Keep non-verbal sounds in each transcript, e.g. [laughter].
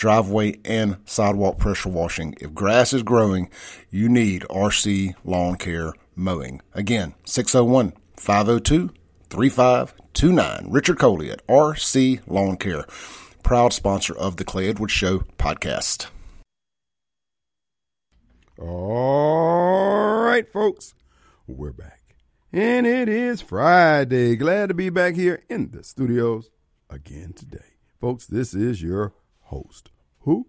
driveway and sidewalk pressure washing. If grass is growing, you need RC Lawn Care Mowing. Again, 601 502 3529. Richard Coley at RC Lawn Care, proud sponsor of the Clay Edwards Show podcast. All right, folks, we're back. And it is Friday. Glad to be back here in the studios again today. Folks, this is your host. Who?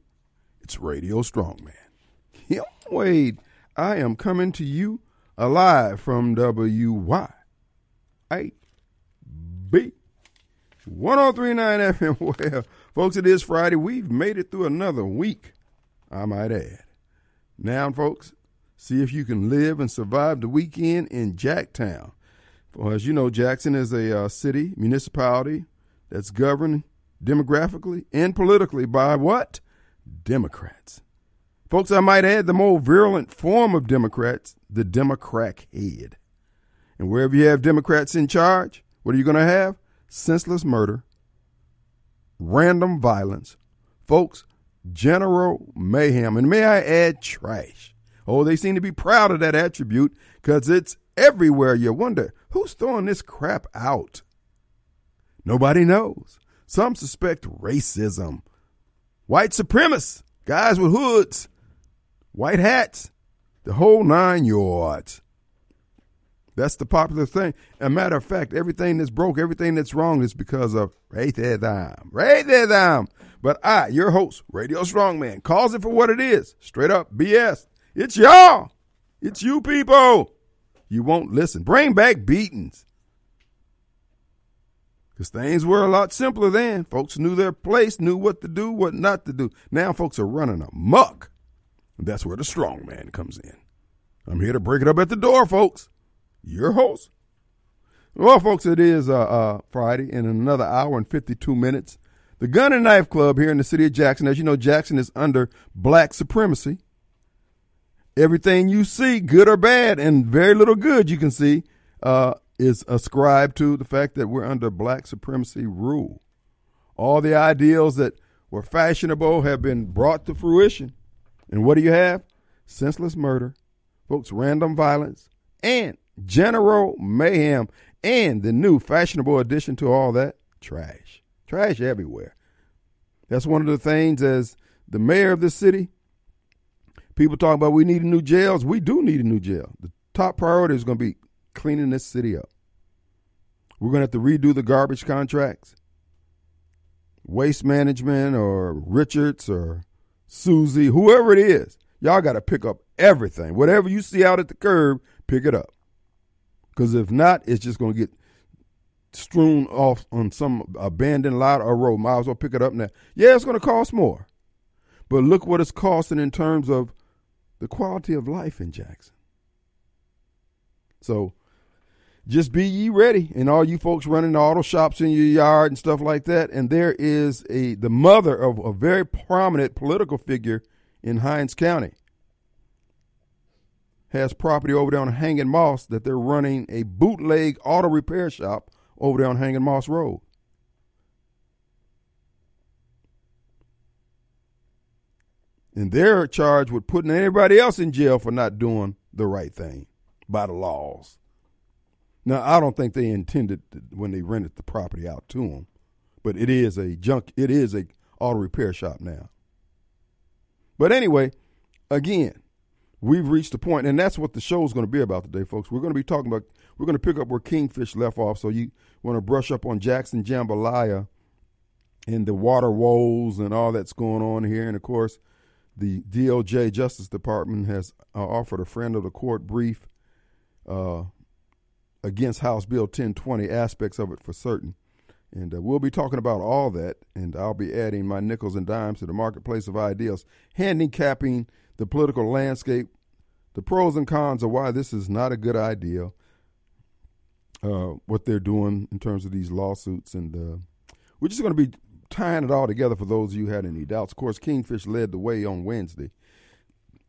It's Radio Strongman. [laughs] Kim Wade. I am coming to you alive from WYAB 8B 1039 FM. [laughs] Well, folks, it is Friday. We've made it through another week, I might add. Now, folks, see if you can live and survive the weekend in Jacktown. Well, as you know, Jackson is a uh, city, municipality that's governed demographically and politically by what? Democrats. Folks, I might add the more virulent form of Democrats, the Democrat head. And wherever you have Democrats in charge, what are you going to have? Senseless murder, random violence, folks, general mayhem, and may I add, trash. Oh, they seem to be proud of that attribute because it's everywhere. You wonder who's throwing this crap out? Nobody knows. Some suspect racism. White supremacists, guys with hoods, white hats, the whole nine yards. That's the popular thing. A matter of fact, everything that's broke, everything that's wrong is because of racism. Racism. But I, your host, Radio Strongman, calls it for what it is. Straight up BS. It's y'all. It's you people. You won't listen. Bring back beatings. Because things were a lot simpler then. Folks knew their place, knew what to do, what not to do. Now folks are running amok. That's where the strong man comes in. I'm here to break it up at the door, folks. Your host. Well, folks, it is uh, uh, Friday in another hour and 52 minutes. The Gun and Knife Club here in the city of Jackson. As you know, Jackson is under black supremacy. Everything you see, good or bad, and very little good you can see, uh, is ascribed to the fact that we're under black supremacy rule. All the ideals that were fashionable have been brought to fruition. And what do you have? Senseless murder, folks, random violence, and general mayhem. And the new fashionable addition to all that trash. Trash everywhere. That's one of the things as the mayor of this city, people talk about we need a new jails. We do need a new jail. The top priority is going to be cleaning this city up. We're going to have to redo the garbage contracts. Waste management or Richards or Susie, whoever it is, y'all got to pick up everything. Whatever you see out at the curb, pick it up. Because if not, it's just going to get strewn off on some abandoned lot or road. Might as well pick it up now. Yeah, it's going to cost more. But look what it's costing in terms of the quality of life in Jackson. So just be ye ready. And all you folks running the auto shops in your yard and stuff like that. And there is a the mother of a very prominent political figure in Hinds County has property over there on Hanging Moss that they're running a bootleg auto repair shop over there on Hanging Moss Road. And they're charged with putting everybody else in jail for not doing the right thing by the laws. Now, I don't think they intended when they rented the property out to them, but it is a junk. It is a auto repair shop now. But anyway, again, we've reached a point, and that's what the show is going to be about today, folks. We're going to be talking about. We're going to pick up where Kingfish left off. So you want to brush up on Jackson Jambalaya and the water woes and all that's going on here, and of course, the DOJ Justice Department has uh, offered a friend of the court brief uh, against House Bill 1020, aspects of it for certain. And uh, we'll be talking about all that, and I'll be adding my nickels and dimes to the marketplace of ideas, handicapping the political landscape, the pros and cons of why this is not a good idea, uh, what they're doing in terms of these lawsuits, and uh, we're just going to be tying it all together for those of you who had any doubts. Of course, Kingfish led the way on Wednesday,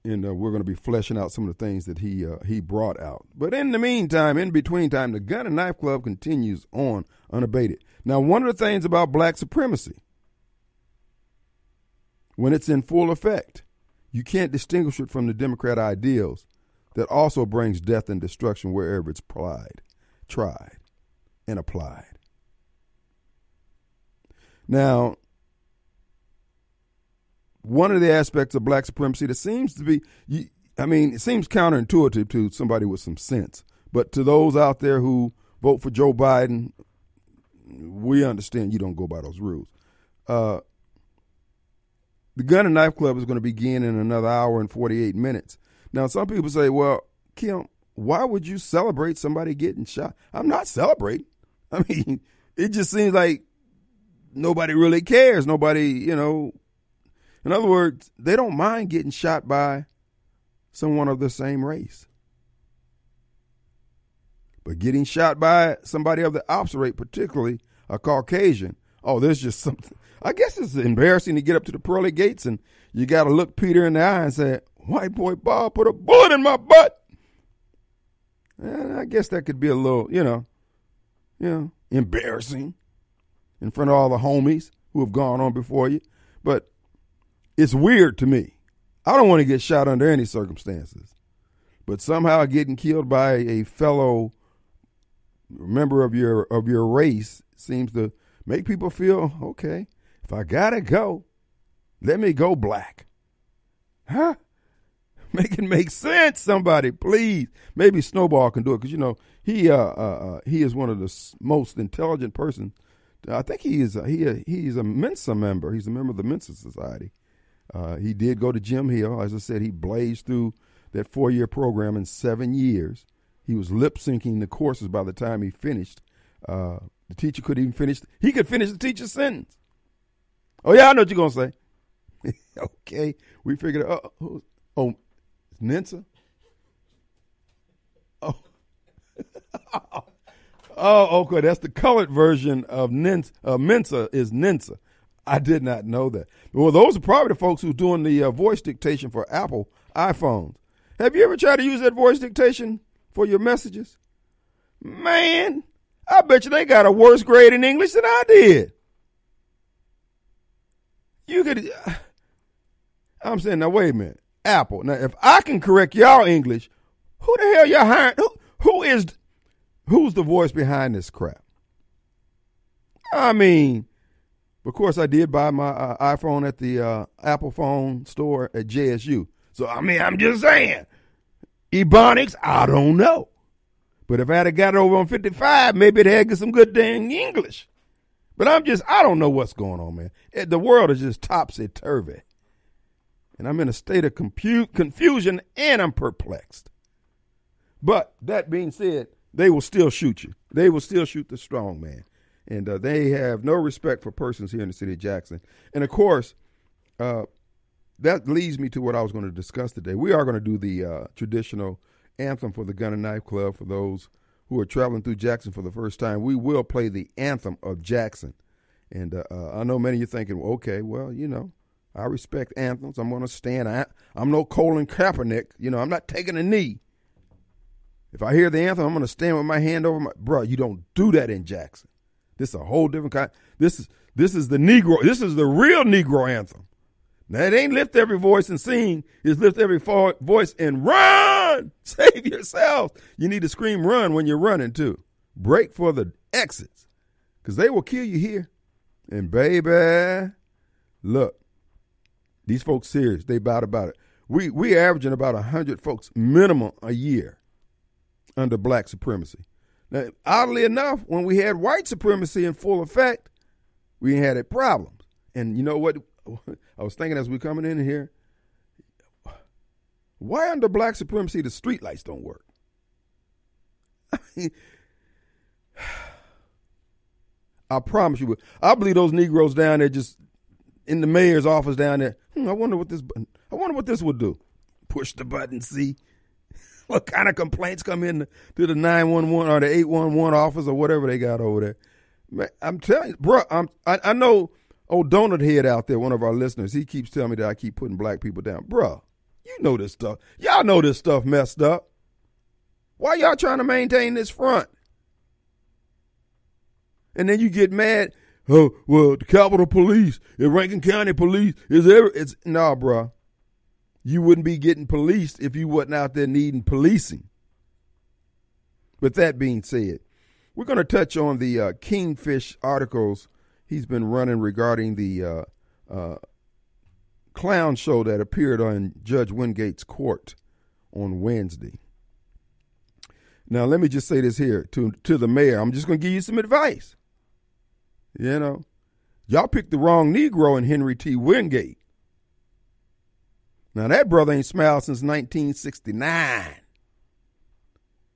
and uh, we're going to be fleshing out some of the things that he uh, he brought out. But in the meantime, in between time, the Gun and Knife Club continues on unabated. Now, one of the things about black supremacy, when it's in full effect, you can't distinguish it from the Democrat ideals that also brings death and destruction wherever it's applied, tried, and applied. Now, one of the aspects of black supremacy that seems to be, I mean, it seems counterintuitive to somebody with some sense, but to those out there who vote for Joe Biden, we understand you don't go by those rules. Uh, the Gun and Knife Club is going to begin in another hour and 48 minutes. Now, some people say, well, Kim, why would you celebrate somebody getting shot? I'm not celebrating. [laughs] I mean, it just seems like nobody really cares. Nobody, you know, in other words, they don't mind getting shot by someone of the same race. But getting shot by somebody of the opposite race, particularly a Caucasian, oh, there's just something. I guess it's embarrassing to get up to the pearly gates and you got to look Peter in the eye and say, White boy Bob put a bullet in my butt. And I guess that could be a little, you know, you know, embarrassing in front of all the homies who have gone on before you. But it's weird to me. I don't want to get shot under any circumstances. But somehow getting killed by a fellow member of your of your race seems to make people feel okay. If I gotta go, let me go black. Huh? [laughs] Make it make sense, somebody, please. Maybe Snowball can do it because you know he uh, uh, uh, he is one of the most intelligent persons. I think he is a, he he's a Mensa member. He's a member of the Mensa Society. Uh, he did go to Jim Hill. As I said, he blazed through that four year program in seven years. He was lip syncing the courses by the time he finished. Uh, the teacher couldn't even finish. He could finish the teacher's sentence. Oh yeah, I know what you're gonna say. [laughs] okay, we figured. out. Oh, oh, Mensa. [laughs] Oh. oh, okay. That's the colored version of Nins, uh, Mensa is Ninsa. I did not know that. Well, those are probably the folks who's doing the uh, voice dictation for Apple iPhones. Have you ever tried to use that voice dictation for your messages? Man, I bet you they got a worse grade in English than I did. You could. [sighs] I'm saying, now wait a minute. Apple. Now, if I can correct y'all English, who the hell y'all hiring? Who, who is, who's the voice behind this crap? I mean, of course, I did buy my uh, iPhone at the uh, Apple phone store at JSU. So, I mean, I'm just saying, Ebonics, I don't know. But if I had got it over on 55, maybe it had some good dang English. But I'm just, I don't know what's going on, man. The world is just topsy turvy and I'm in a state of compute, confusion and I'm perplexed. But that being said, they will still shoot you. They will still shoot the strong man. And uh, they have no respect for persons here in the city of Jackson. And of course, uh, that leads me to what I was going to discuss today. We are going to do the uh, traditional anthem for the Gun and Knife Club for those who are traveling through Jackson for the first time. We will play the anthem of Jackson. And uh, uh, I know many of you thinking, well, okay, well, you know, I respect anthems. I'm going to stand. I, I'm no Colin Kaepernick. You know, I'm not taking a knee. If I hear the anthem, I'm going to stand with my hand over my. Bro, you don't do that in Jackson. This is a whole different kind. This is this is the Negro. This is the real Negro anthem. Now it ain't lift every voice and sing. It's lift every fo- voice and run. [laughs] Save yourself. You need to scream run when you're running too. Break for the exits, cause they will kill you here. And baby, look, these folks serious. They bout about it. We we averaging about hundred folks minimum a year under black supremacy. Now, oddly enough, when we had white supremacy in full effect, we had a problem. And you know what? [laughs] I was thinking as we coming in here, why under black supremacy the streetlights don't work? [laughs] [sighs] I promise you. I believe those Negroes down there just in the mayor's office down there. Hmm, I wonder what this. I wonder what this would do. Push the button, see what kind of complaints come in to the nine one one or the eight one one office or whatever they got over there. Man, I'm telling you, bro. I'm, I, I know old donut head out there, one of our listeners. He keeps telling me that I keep putting black people down, bro. You know this stuff. Y'all know this stuff messed up. Why y'all trying to maintain this front? And then you get mad. Oh well, the Capitol Police, the Rankin County Police is ever. It's nah, bro. You wouldn't be getting policed if you wasn't out there needing policing. With that being said, we're going to touch on the uh, Kingfish articles he's been running regarding the uh, uh, clown show that appeared on Judge Wingate's court on Wednesday. Now, let me just say this here to to the mayor. I'm just going to give you some advice. You know, y'all picked the wrong Negro in Henry T. Wingate. Now, that brother ain't smiled since 1969.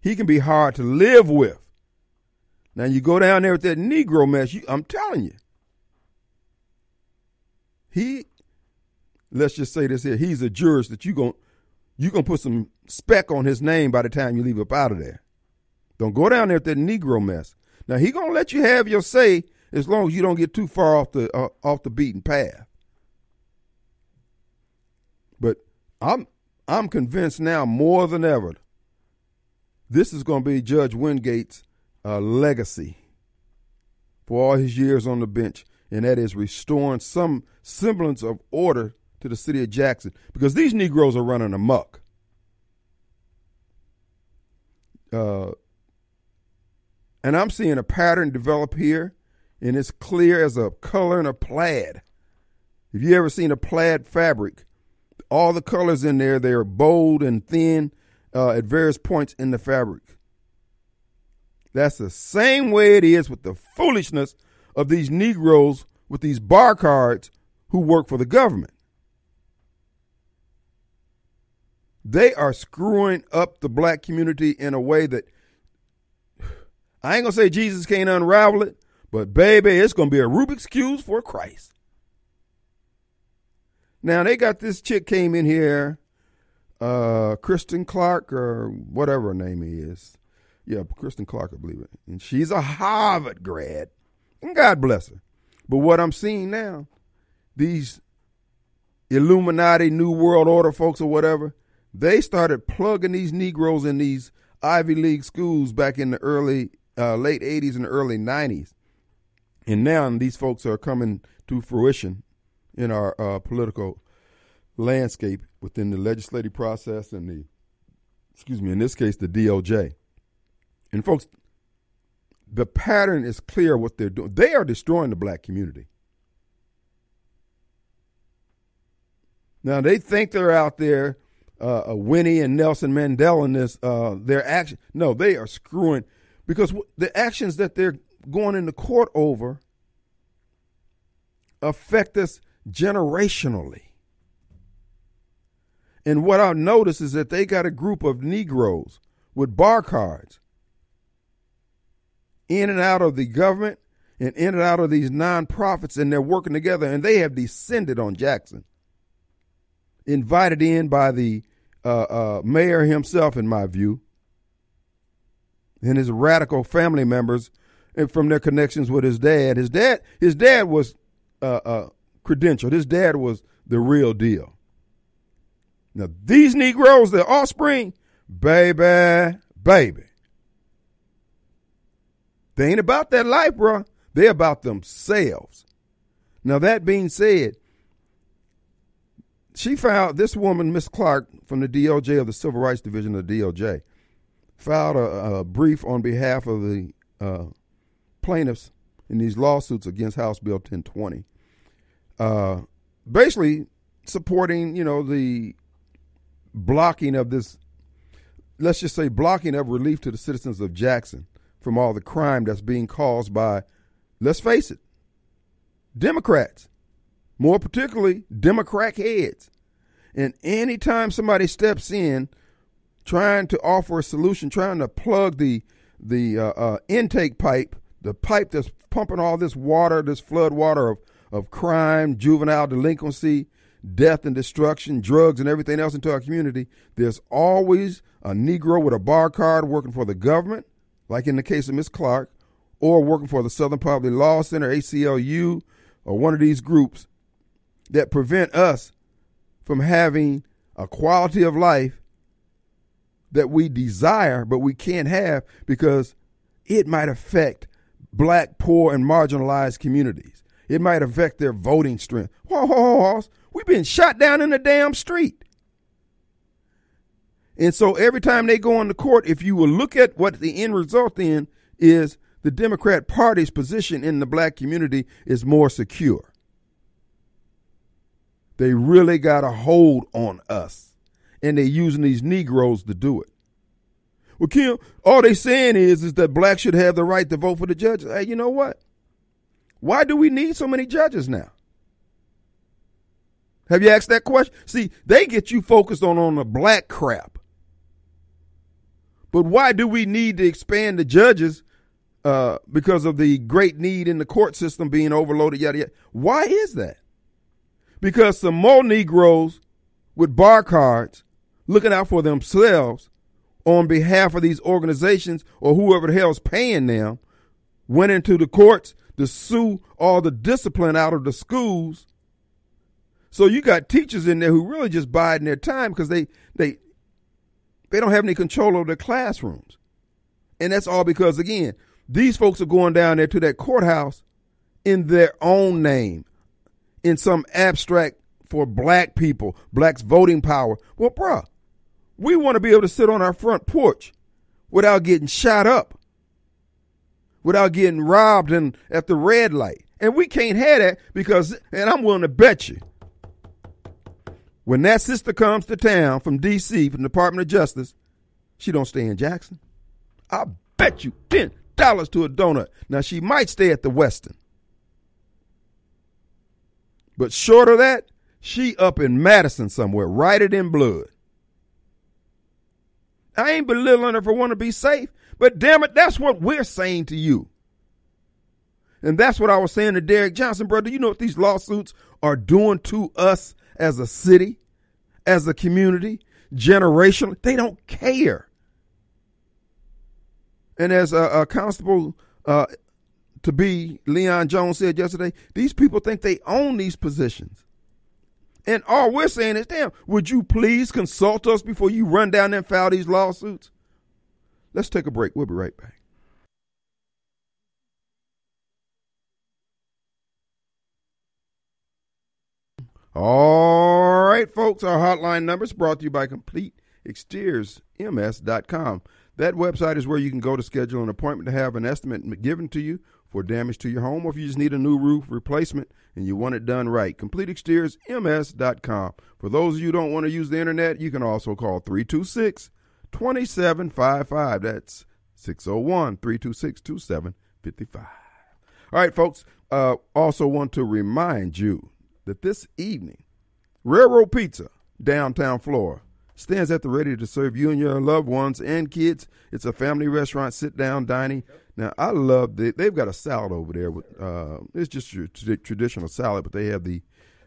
He can be hard to live with. Now, you go down there with that Negro mess, you, I'm telling you. He, let's just say this here, he's a jurist that you going you gonna put some speck on his name by the time you leave up out of there. Don't go down there with that Negro mess. Now he gonna let you have your say as long as you don't get too far off the uh, off the beaten path. But I'm I'm convinced now more than ever this is going to be Judge Wingate's uh, legacy for all his years on the bench, and that is restoring some semblance of order to the city of Jackson because these Negroes are running amok. Uh, and I'm seeing a pattern develop here, and it's clear as a color in a plaid. If you ever seen a plaid fabric, all the colors in there, they're bold and thin uh, at various points in the fabric. That's the same way it is with the foolishness of these Negroes with these bar cards who work for the government. They are screwing up the black community in a way that [sighs] I ain't gonna say Jesus can't unravel it, but baby, it's gonna be a Rubik's Cube for Christ. Now they got this chick came in here, uh, Kristen Clarke or whatever her name is. Yeah, Kristen Clarke, I believe it. And she's a Harvard grad. And God bless her. But what I'm seeing now, these Illuminati New World Order folks or whatever, they started plugging these Negroes in these Ivy League schools back in the early, uh, late 80s and early 90s. And now these folks are coming to fruition in our uh, political landscape within the legislative process and the, excuse me, in this case, the DOJ. And folks, the pattern is clear what they're doing. They are destroying the black community. Now they think they're out there, uh, Winnie and Nelson Mandela in this. Uh, their action, no, they are screwing because the actions that they're going into court over affect us generationally. And what I notice is that they got a group of Negroes with bar cards in and out of the government and in and out of these nonprofits, and they're working together, and they have descended on Jackson. Invited in by the uh, uh, mayor himself, in my view, and his radical family members, and from their connections with his dad. His dad, his dad was uh, uh credentialed. His dad was the real deal. Now, these Negroes, their offspring, baby, baby. They ain't about that life, bro. They're about themselves. Now, that being said, she filed, this woman, Miss Clarke, from the DOJ of the Civil Rights Division of the DOJ, filed a, a brief on behalf of the uh, plaintiffs in these lawsuits against House Bill 1020 uh, basically supporting, you know, the blocking of this, let's just say, blocking of relief to the citizens of Jackson from all the crime that's being caused by, let's face it, Democrats, more particularly Democrat heads. And anytime somebody steps in trying to offer a solution, trying to plug the the uh, uh, intake pipe the pipe that's pumping all this water, this flood water of, of crime, juvenile delinquency, death and destruction, drugs and everything else into our community, there's always a Negro with a bar card working for the government, like in the case of Miss Clarke, or working for the Southern Poverty Law Center, ACLU, or one of these groups that prevent us from having a quality of life that we desire, but we can't have because it might affect black, poor, and marginalized communities. It might affect their voting strength. Whoa, whoa, whoa, we've been shot down in the damn street. And so every time they go into court, if you will look at what the end result then is the Democrat Party's position in the black community is more secure. They really got a hold on us. And they're using these Negroes to do it. Well, Kim, all they saying is is that blacks should have the right to vote for the judges. Hey, you know what? Why do we need so many judges now? Have you asked that question? See, they get you focused on on the black crap. But why do we need to expand the judges uh, because of the great need in the court system being overloaded? Yada yada. Why is that? Because some more Negroes with bar cards looking out for themselves on behalf of these organizations or whoever the hell's paying them went into the courts to sue all the discipline out of the schools. So you got teachers in there who really just biding their time because they they they don't have any control over their classrooms. And that's all because again, these folks are going down there to that courthouse in their own name, in some abstract for black people, blacks voting power. Well, bruh, we want to be able to sit on our front porch without getting shot up, without getting robbed and at the red light. And we can't have that because, and I'm willing to bet you, when that sister comes to town from D.C., from the Department of Justice, she don't stay in Jackson. I bet you ten dollars to a donut. Now she might stay at the Westin. But short of that, she up in Madison somewhere, write it in blood. I ain't belittling her for wanting to be safe, but damn it, that's what we're saying to you. And that's what I was saying to Derrick Johnson, brother. You know what these lawsuits are doing to us as a city, as a community, generationally? They don't care. And as a, a constable uh, to be, Leon Jones said yesterday, these people think they own these positions. And all we're saying is, damn, would you please consult us before you run down and file these lawsuits? Let's take a break. We'll be right back. All right, folks, our hotline number is brought to you by CompleteExteriorsMS.com. That website is where you can go to schedule an appointment to have an estimate given to you for damage to your home, or if you just need a new roof replacement and you want it done right. CompleteExteriorsMS.com. For those of you who don't want to use the internet, you can also call 326 2755. That's 601 326 2755. All right, folks. Uh, also want to remind you that this evening, Railroad Pizza, downtown Flora, stands at the ready to serve you and your loved ones and kids. It's a family restaurant, sit down dining. Now, I love the, they've got a salad over there. With, uh, it's just your t- traditional salad, but they have the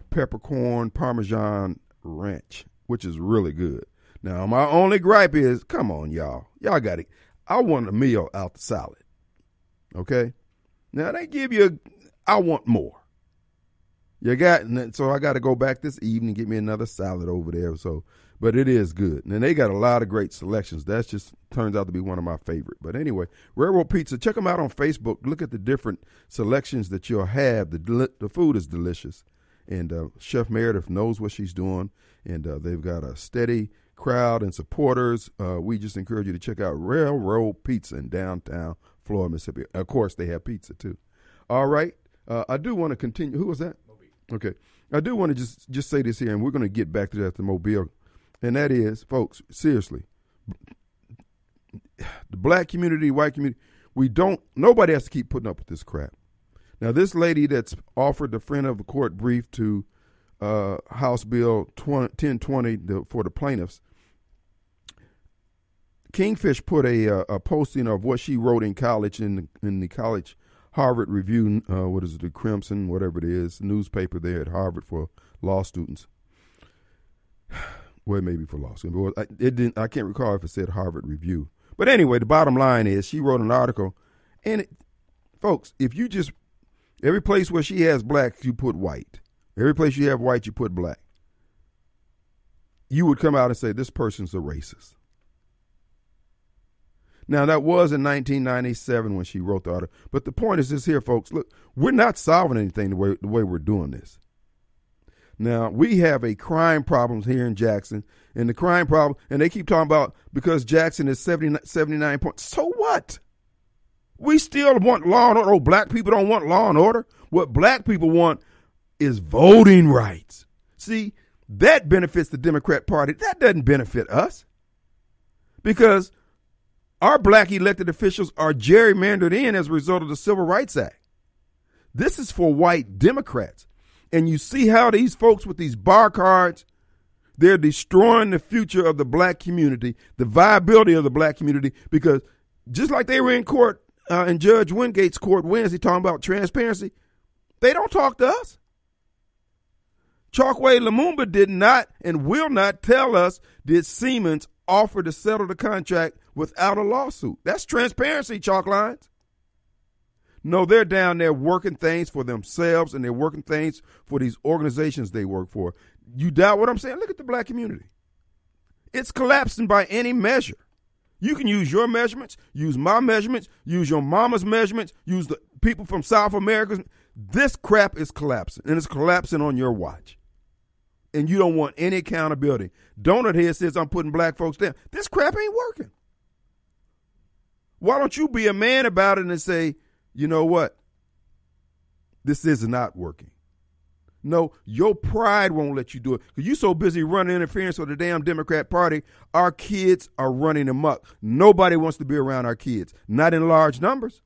peppercorn parmesan ranch, which is really good. Now, my only gripe is, come on, y'all, y'all got it. I want a meal out the salad. Okay. Now they give you, a, I want more. You got, so I got to go back this evening and get me another salad over there. So but it is good. And they got a lot of great selections. That's just turns out to be one of my favorite. But anyway, Railroad Pizza, check them out on Facebook. Look at the different selections that you'll have. The the food is delicious, and uh, Chef Meredith knows what she's doing, and uh, they've got a steady crowd and supporters. Uh, we just encourage you to check out Railroad Pizza in downtown Flora, Mississippi. Of course, they have pizza too. All right, uh, I do want to continue. Who was that? Okay, I do want to just just say this here, and we're going to get back to that the Mobile and that is, folks, seriously, the black community, white community, we don't, nobody has to keep putting up with this crap. Now, this lady that's offered the friend of the court brief to uh, House Bill 20, 1020 the, for the plaintiffs, Kingfish put a, a, uh, a posting of what she wrote in college in the, in the college Harvard Review, uh, what is it, the Crimson, whatever it is, newspaper there at Harvard for law students. Well, maybe for law students. But it didn't. I can't recall if it said Harvard Review. But anyway, the bottom line is she wrote an article, and it, folks, if you just every place where she has black, you put white. Every place you have white, you put black. You would come out and say this person's a racist. Now that was in 1997 when she wrote the article. But the point is this here, folks. Look, we're not solving anything the way the way we're doing this. Now we have a crime problem here in Jackson, and the crime problem, and they keep talking about because Jackson is 70, 79 points. So what? We still want law and order. Oh, black people don't want law and order. What black people want is voting rights. See, that benefits the Democrat Party. That doesn't benefit us because our black elected officials are gerrymandered in as a result of the Civil Rights Act. This is for white Democrats. And you see how these folks with these bar cards, they're destroying the future of the black community, the viability of the black community, because just like they were in court uh, in Judge Wingate's court Wednesday talking about transparency, they don't talk to us. Chokwe Lumumba did not and will not tell us did Siemens offer to settle the contract without a lawsuit. That's transparency, chalk lines. No, they're down there working things for themselves and they're working things for these organizations they work for. You doubt what I'm saying? Look at the black community. It's collapsing by any measure. You can use your measurements, use my measurements, use your mama's measurements, use the people from South America. This crap is collapsing, and it's collapsing on your watch. And you don't want any accountability. Donut Head says I'm putting black folks down. This crap ain't working. Why don't you be a man about it and say, you know what? This is not working. No, your pride won't let you do it. Because you're so busy running interference with the damn Democrat Party, our kids are running amok. Nobody wants to be around our kids, not in large numbers.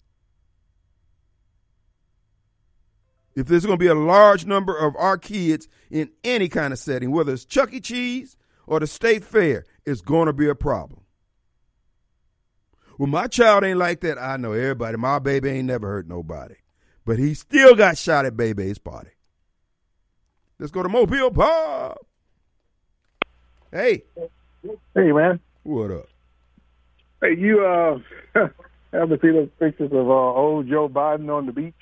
If there's going to be a large number of our kids in any kind of setting, whether it's Chuck E. Cheese or the state fair, it's going to be a problem. Well, my child ain't like that. I know everybody. My baby ain't never hurt nobody. But he still got shot at Bebe's party. Let's go to Mobile Bob. Hey. Hey, man. What up? Hey, you uh, [laughs] ever see those pictures of uh, old Joe Biden on the beach?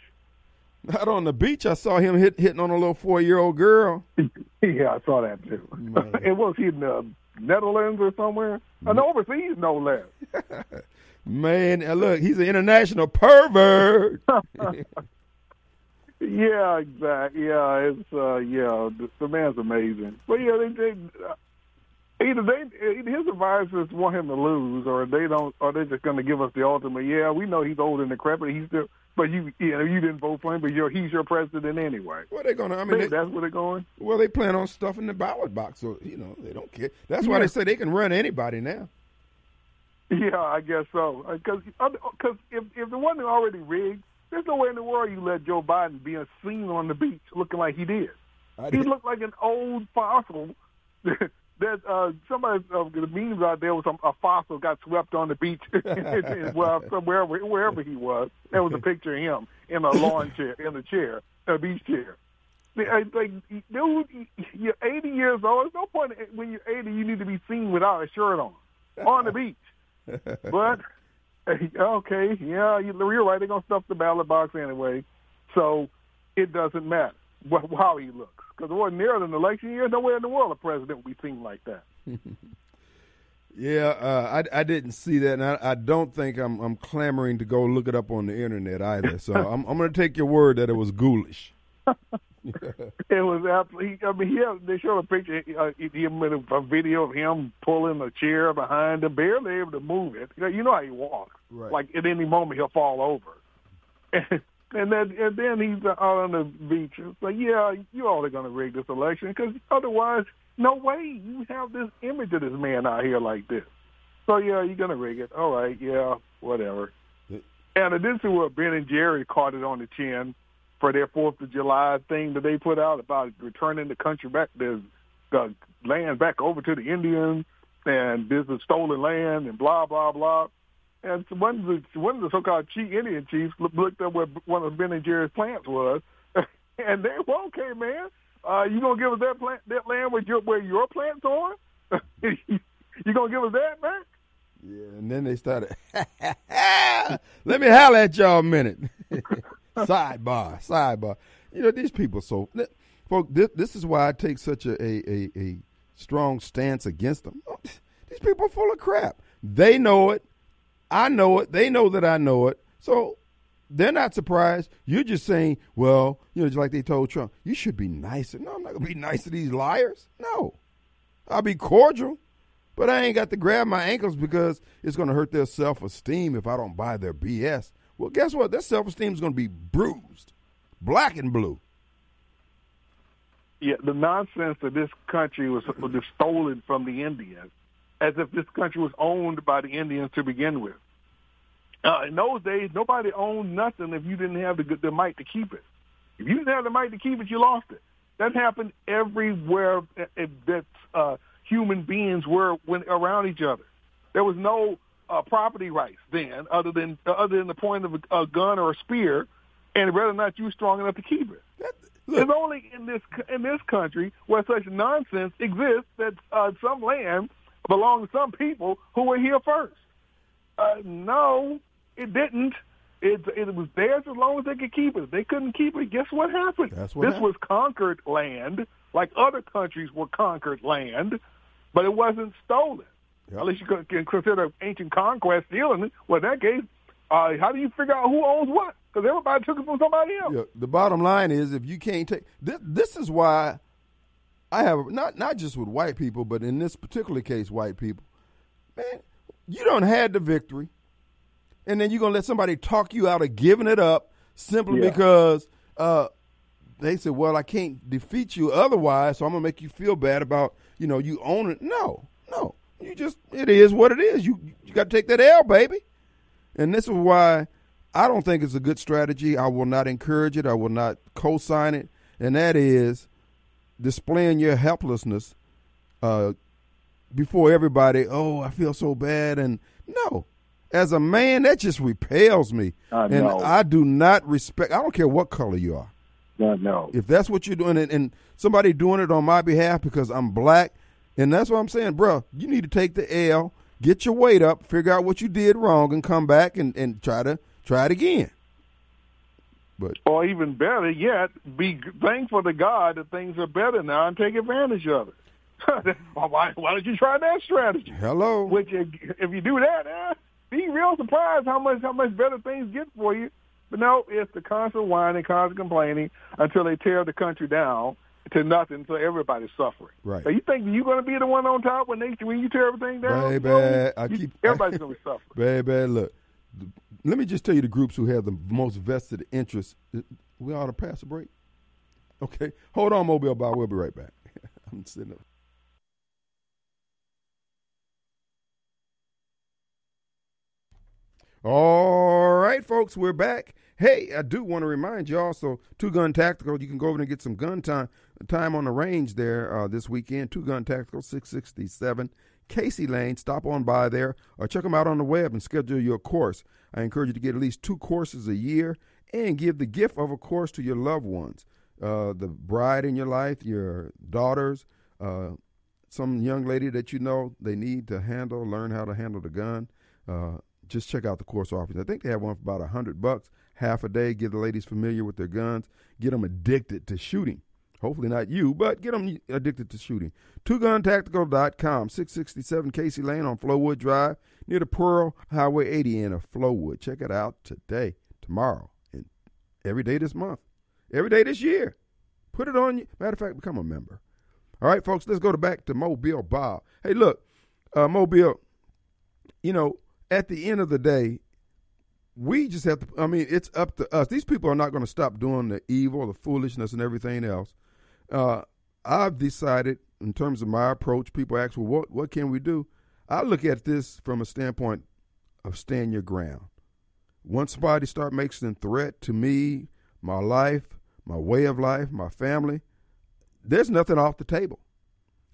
Not on the beach. I saw him hit, hitting on a little four year old girl. [laughs] yeah, I saw that too. [laughs] it was he in the Netherlands or somewhere? And overseas, no less. Man, look, he's an international pervert. [laughs] yeah, exactly. Yeah, it's uh, yeah, the, the man's amazing. But yeah, they, they uh, either they his advisors want him to lose, or they don't, or they're just going to give us the ultimate. Yeah, we know he's old and decrepit. He's still, but you, you know, you didn't vote for him, but you're, he's your president anyway. Well, they're going to. I mean, they, that's where they're going. Well, they plan on stuffing the ballot box, so you know they don't care. That's why yeah. they say they can run anybody now. Yeah, I guess so. Because because if if the one already rigged, there's no way in the world you let Joe Biden be seen on the beach looking like he did. did. He looked like an old fossil. [laughs] that uh, somebody uh, the memes out there was some a fossil got swept on the beach, [laughs] well, wherever wherever he was. There was a picture of him in a lawn [laughs] chair, in a chair, a beach chair. Like, dude, you're 80 years old. There's no point when you're 80, you need to be seen without a shirt on on the beach [laughs] but okay, yeah, you're right. They're gonna stuff the ballot box anyway, so it doesn't matter how he looks because ordinarily in an election year, nowhere in the world a president would be seen like that. [laughs] yeah, uh, I, I didn't see that, and I, I, don't think I'm I'm clamoring to go look it up on the internet either. So [laughs] I'm I'm going to take your word that it was ghoulish. [laughs] it was absolutely. I mean, yeah, they showed a picture, uh, him in a, a video of him pulling a chair behind him, barely able to move it. You know how he walks. Right. Like at any moment he'll fall over. And, [laughs] and then and then he's out on the beach. It's like, yeah, you all are going to rig this election because otherwise, no way you have this image of this man out here like this. So yeah, you're going to rig it. All right, yeah, whatever. And this is where Ben and Jerry caught it on the chin for their Fourth of July thing that they put out about returning the country back, the, the land back over to the Indians, and this is stolen land, and blah blah blah. and one of the one of the so-called chief Indian chiefs looked up where one of Ben and Jerry's plants was, [laughs] and they well, okay, man, uh, you gonna give us that plant that land where your where your plants are? [laughs] you gonna give us that, man? Yeah, and then they started. [laughs] Let me holler at y'all a minute. [laughs] sidebar, sidebar. You know these people. So, folks, this, this is why I take such a, a, a, strong stance against them. [laughs] These people are full of crap. They know it. I know it. They know that I know it. So they're not surprised. You're just saying, well, you know, just like they told Trump, you should be nicer. No, I'm not to be nice to these liars. No. I'll be cordial, but I ain't got to grab my ankles because it's to hurt their self esteem if I don't buy their BS. Well, guess what? Their self esteem is going to be bruised, black and blue. Yeah, the nonsense that this country was, was stolen from the Indians as if this country was owned by the Indians to begin with. Uh, in those days, nobody owned nothing if you didn't have the, the might to keep it. If you didn't have the might to keep it, you lost it. That happened everywhere that uh, human beings were when around each other. There was no uh, property rights then, other than uh, other than the point of a, a gun or a spear, and whether or not you're strong enough to keep it. it's only in this in this country where such nonsense exists that uh, some land belongs to some people who were here first. Uh, no, it didn't. It, it was theirs as long as they could keep it. If they couldn't keep it, guess what happened? That's what this happened. was conquered land, like other countries were conquered land, but it wasn't stolen. Yep. At least you can consider ancient conquest stealing. Well, in that case, uh, how do you figure out who owns what? Because everybody took it from somebody else. Yeah, the bottom line is, if you can't take this, this is why I have not not just with white people, but in this particular case, white people. Man, you don't had the victory, and then you're gonna let somebody talk you out of giving it up simply yeah. because uh, they said, "Well, I can't defeat you otherwise, so I'm gonna make you feel bad about you know you own it." No, no, you just it is what it is. You you got to take that L, baby. And this is why I don't think it's a good strategy. I will not encourage it. I will not co-sign it, and that is displaying your helplessness uh, before everybody. Oh, I feel so bad, and no. As a man, that just repels me, I and I do not respect. I don't care what color you are. Know. If that's what you're doing, and, and somebody doing it on my behalf because I'm black, and that's what I'm saying, bro. You need to take the L, get your weight up, figure out what you did wrong, and come back and, and try to try it again. But or even better yet, be thankful to God that things are better now and take advantage of it. [laughs] why, why don't you try that strategy? Hello. Which if you do that, eh, be real surprised how much how much better things get for you. But no, it's the constant whining, constant complaining until they tear the country down to nothing, so everybody's suffering. Right. So you think you're going to be the one on top when they when you tear everything down? Baby, I keep everybody's going [laughs] to suffer. Baby, look, let me just tell you the groups who have the most vested interest. We ought to pass a break. Okay, hold on, Mobile Bob. We'll be right back. [laughs] I'm sitting up. All right, folks, we're back. Hey, I do want to remind you also, Two Gun Tactical, you can go over and get some gun time time on the range there uh, this weekend. Two Gun Tactical, 667 Casey Lane. Stop on by there or check them out on the web and schedule your course. I encourage you to get at least two courses a year and give the gift of a course to your loved ones. Uh, the bride in your life, your daughters, uh, some young lady that you know they need to handle, learn how to handle the gun. Uh, just check out the course offerings. I think they have one for about a hundred bucks, half a day. Get the ladies familiar with their guns, get them addicted to shooting. Hopefully not you, but get them addicted to shooting. TwoGunTactical.com, 667 Casey Lane on Flowood Drive near the Pearl Highway 80 in Flowood. Check it out today, tomorrow, and every day this month, every day this year. Put it on you. Matter of fact, become a member. All right, folks, let's go to back to Mobile Bob. Hey, look, uh, Mobile, you know, at the end of the day, we just have to, I mean, it's up to us. These people are not going to stop doing the evil, the foolishness, and everything else. Uh, I've decided, in terms of my approach, people ask, well, what, what can we do? I look at this from a standpoint of stand your ground. Once somebody start making a threat to me, my life, my way of life, my family, there's nothing off the table.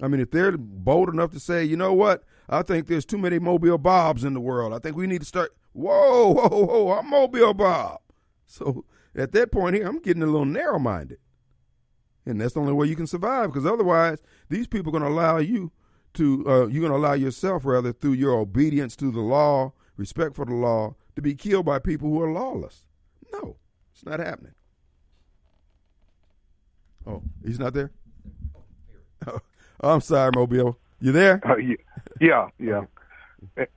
I mean, if they're bold enough to say, you know what, I think there's too many Mobile Bobs in the world. I think we need to start. Whoa, whoa, whoa! I'm Mobile Bob. So at that point here, I'm getting a little narrow minded. And that's the only way you can survive because otherwise, these people are going to allow you to, uh, you're going to allow yourself, rather, through your obedience to the law, respect for the law, to be killed by people who are lawless. No, it's not happening. Oh, he's not there? [laughs] Oh, I'm sorry, Mobile. You there? Uh, yeah, yeah.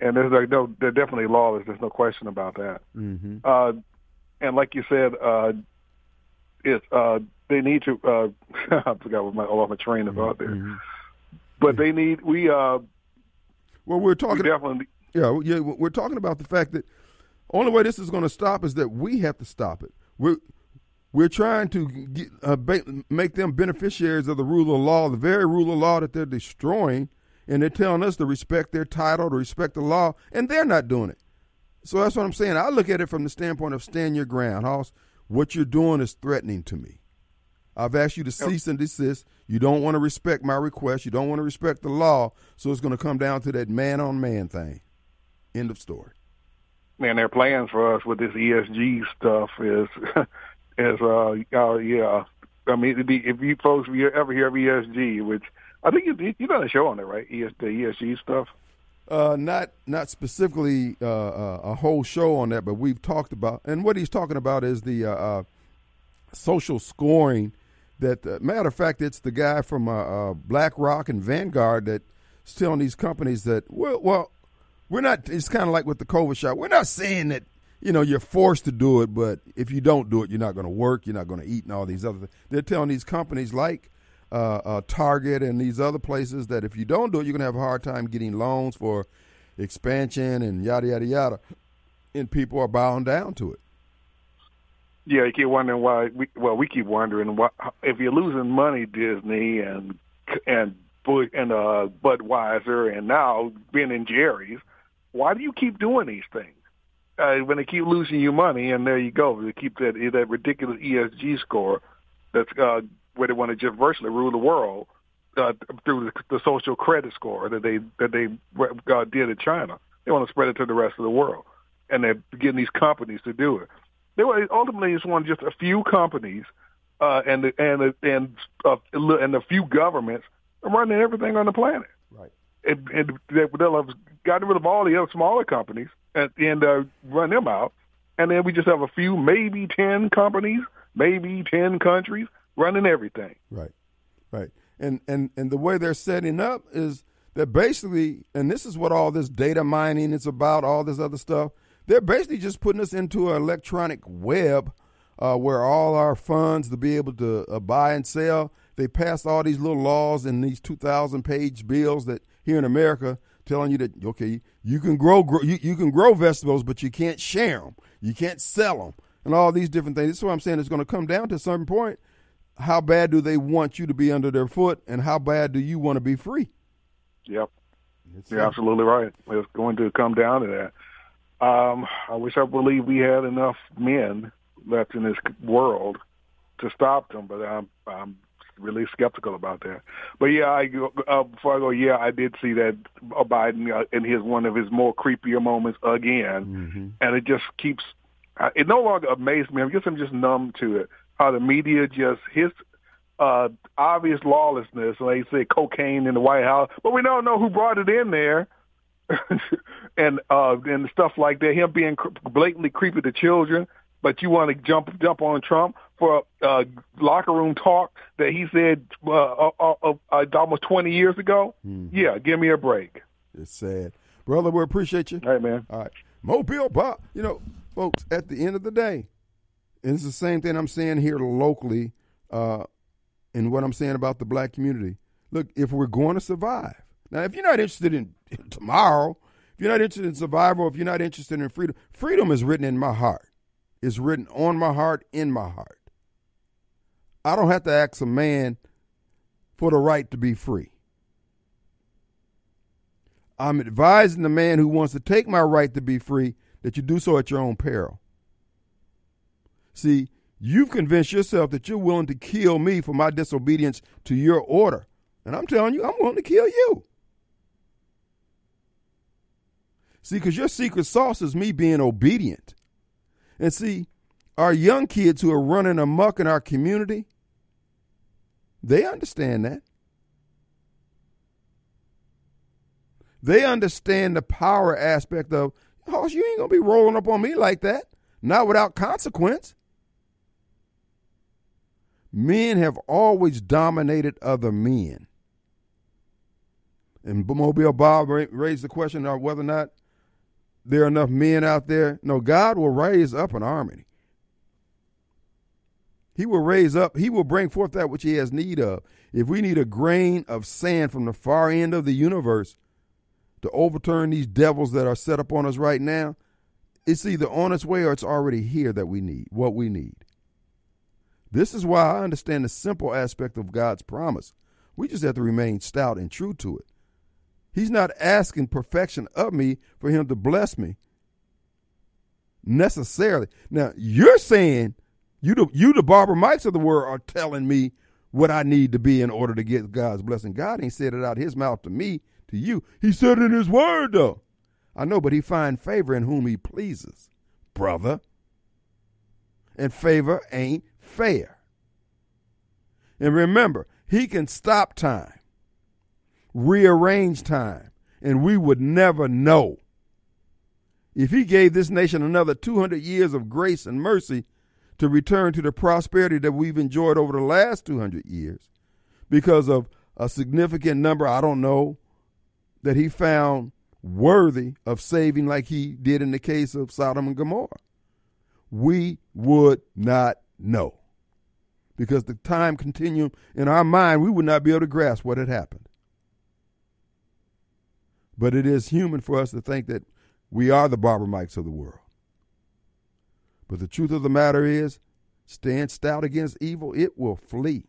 And there's like no, they're definitely lawless. There's no question about that. Mm-hmm. Uh, and like you said, uh, it uh, they need to. Uh, [laughs] I forgot what my all my train of thought there, Mm-hmm. but they need we. Uh, Well, we're talking. we definitely. Yeah, yeah, we're talking about the fact that only way this is going to stop is that we have to stop it. We're we're trying to get, uh, ba- make them beneficiaries of the rule of law, the very rule of law that they're destroying, and they're telling us to respect their title, to respect the law, and they're not doing it. So that's what I'm saying. I look at it from the standpoint of stand your ground, Hoss. What you're doing is threatening to me. I've asked you to cease and desist. You don't want to respect my request. You don't want to respect the law. So it's going to come down to that man on man thing. End of story. Man, their plans for us with this ESG stuff is [laughs] is uh, uh yeah. I mean, be, if you folks if you ever hear of ESG, which I think you you done a show on it, right? ES, the ESG stuff. Uh, not not specifically uh, uh, a whole show on that, but we've talked about, and what he's talking about is the uh, uh, social scoring. That uh, matter of fact, it's the guy from BlackRock and Vanguard that's telling these companies that well, well, we're not. It's kind of like with the COVID shot. We're not saying that you know you're forced to do it, but if you don't do it, you're not going to work, you're not going to eat, and all these other things. They're telling these companies like uh, uh, Target and these other places that if you don't do it, you're going to have a hard time getting loans for expansion and yada yada yada, and people are bowing down to it. Yeah, you keep wondering why. We, well, we keep wondering why if you're losing money, Disney and and and uh, Budweiser, and now Ben and Jerry's. Why do you keep doing these things? Uh, when they keep losing you money, and there you go, they keep that that ridiculous ESG score. That's uh, where they want to just virtually rule the world uh, through the, the social credit score that they that they uh, did in China. They want to spread it to the rest of the world, and they're getting these companies to do it. They were ultimately just want just a few companies uh, and the, and the, and uh, and a few governments running everything on the planet. Right. And, and they, they'll have gotten rid of all the other smaller companies and, and uh, run them out, and then we just have a few, maybe ten companies, maybe ten countries running everything. Right, right. And and and the way they're setting up is that basically, and this is what all this data mining is about, all this other stuff. They're basically just putting us into an electronic web uh, where all our funds to be able to uh, buy and sell. They passed all these little laws in these two thousand page bills that here in America telling you that okay, you can grow, grow you, you can grow vegetables, but you can't share them, you can't sell them, and all these different things. This is what I'm saying. It's going to come down to a certain point. How bad do they want you to be under their foot, and how bad do you want to be free? Yep, you're absolutely right. It's going to come down to that. Um, I wish I believe we had enough men left in this world to stop them, but I'm I'm really skeptical about that. But yeah, I uh, before I go, yeah, I did see that Biden uh, in his one of his more creepier moments again, mm-hmm. and it just keeps. Uh, it no longer amazes me. I guess I'm just numb to it. How the media just his uh, obvious lawlessness. And they say cocaine in the White House, but we don't know who brought it in there. [laughs] and uh and stuff like that. Him being blatantly creepy to children, but you want to jump jump on Trump for uh, locker room talk that he said uh, uh, uh, uh, almost twenty years ago. Mm-hmm. Yeah, give me a break. It's sad, brother. We appreciate you. All right, man. All right, Mobile Bob. You know, folks. At the end of the day, and it's the same thing I'm saying here locally, uh, and what I'm saying about the black community. Look, if we're going to survive, now, if you're not interested in [laughs] tomorrow, if you're not interested in survival, if you're not interested in freedom, freedom is written in my heart. It's written on my heart, in my heart. I don't have to ask a man for the right to be free. I'm advising the man who wants to take my right to be free that you do so at your own peril. See, you've convinced yourself that you're willing to kill me for my disobedience to your order. And I'm telling you, I'm willing to kill you. See, because your secret sauce is me being obedient. And see, our young kids who are running amok in our community, they understand that. They understand the power aspect of, oh, you ain't going to be rolling up on me like that, not without consequence. Men have always dominated other men. And Mobile Bob raised the question of whether or not there are enough men out there. No, God will raise up an army. He will raise up, he will bring forth that which he has need of. If we need a grain of sand from the far end of the universe to overturn these devils that are set upon us right now, it's either on its way or it's already here that we need, what we need. This is why I understand the simple aspect of God's promise. We just have to remain stout and true to it. He's not asking perfection of me for him to bless me necessarily. Now, you're saying, you the, you the Barbara Mikes of the world are telling me what I need to be in order to get God's blessing. God ain't said it out his mouth to me, to you. He said it in his word, though. I know, but he find favor in whom he pleases, brother. And favor ain't fair. And remember, he can stop time rearrange time, and we would never know. If he gave this nation another 200 years of grace and mercy to return to the prosperity that we've enjoyed over the last 200 years, because of a significant number, I don't know, that he found worthy of saving like he did in the case of Sodom and Gomorrah, we would not know. Because the time continuum in our mind, we would not be able to grasp what had happened. But it is human for us to think that we are the Barbara of the world. But the truth of the matter is, stand stout against evil, it will flee.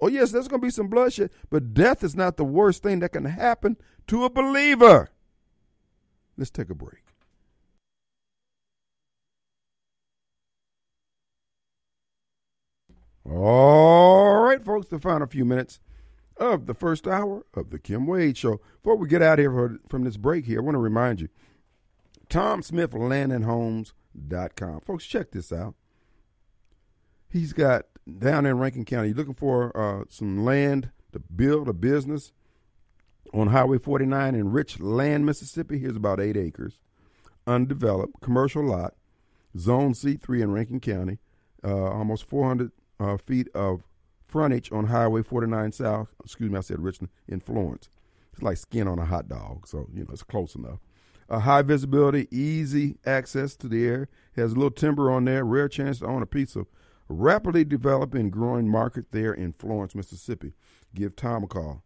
Oh, yes, there's going to be some bloodshed, but death is not the worst thing that can happen to a believer. Let's take a break. All right, folks, the final few minutes of the first hour of the Kim Wade Show. Before we get out here from this break here, I want to remind you, Tom. Folks, check this out. He's got down in Rankin County, looking for uh, some land to build a business on Highway 49 in Richland, Mississippi. Here's about eight acres, undeveloped, commercial lot, Zone C3 in Rankin County, uh, almost 400 uh, feet of frontage on Highway 49 South. Excuse me, I said Richmond in Florence. It's like skin on a hot dog, so you know it's close enough. A high visibility, easy access to the air. Has a little timber on there. Rare chance to own a piece of rapidly developing, growing market there in Florence, Mississippi. Give Tom a call.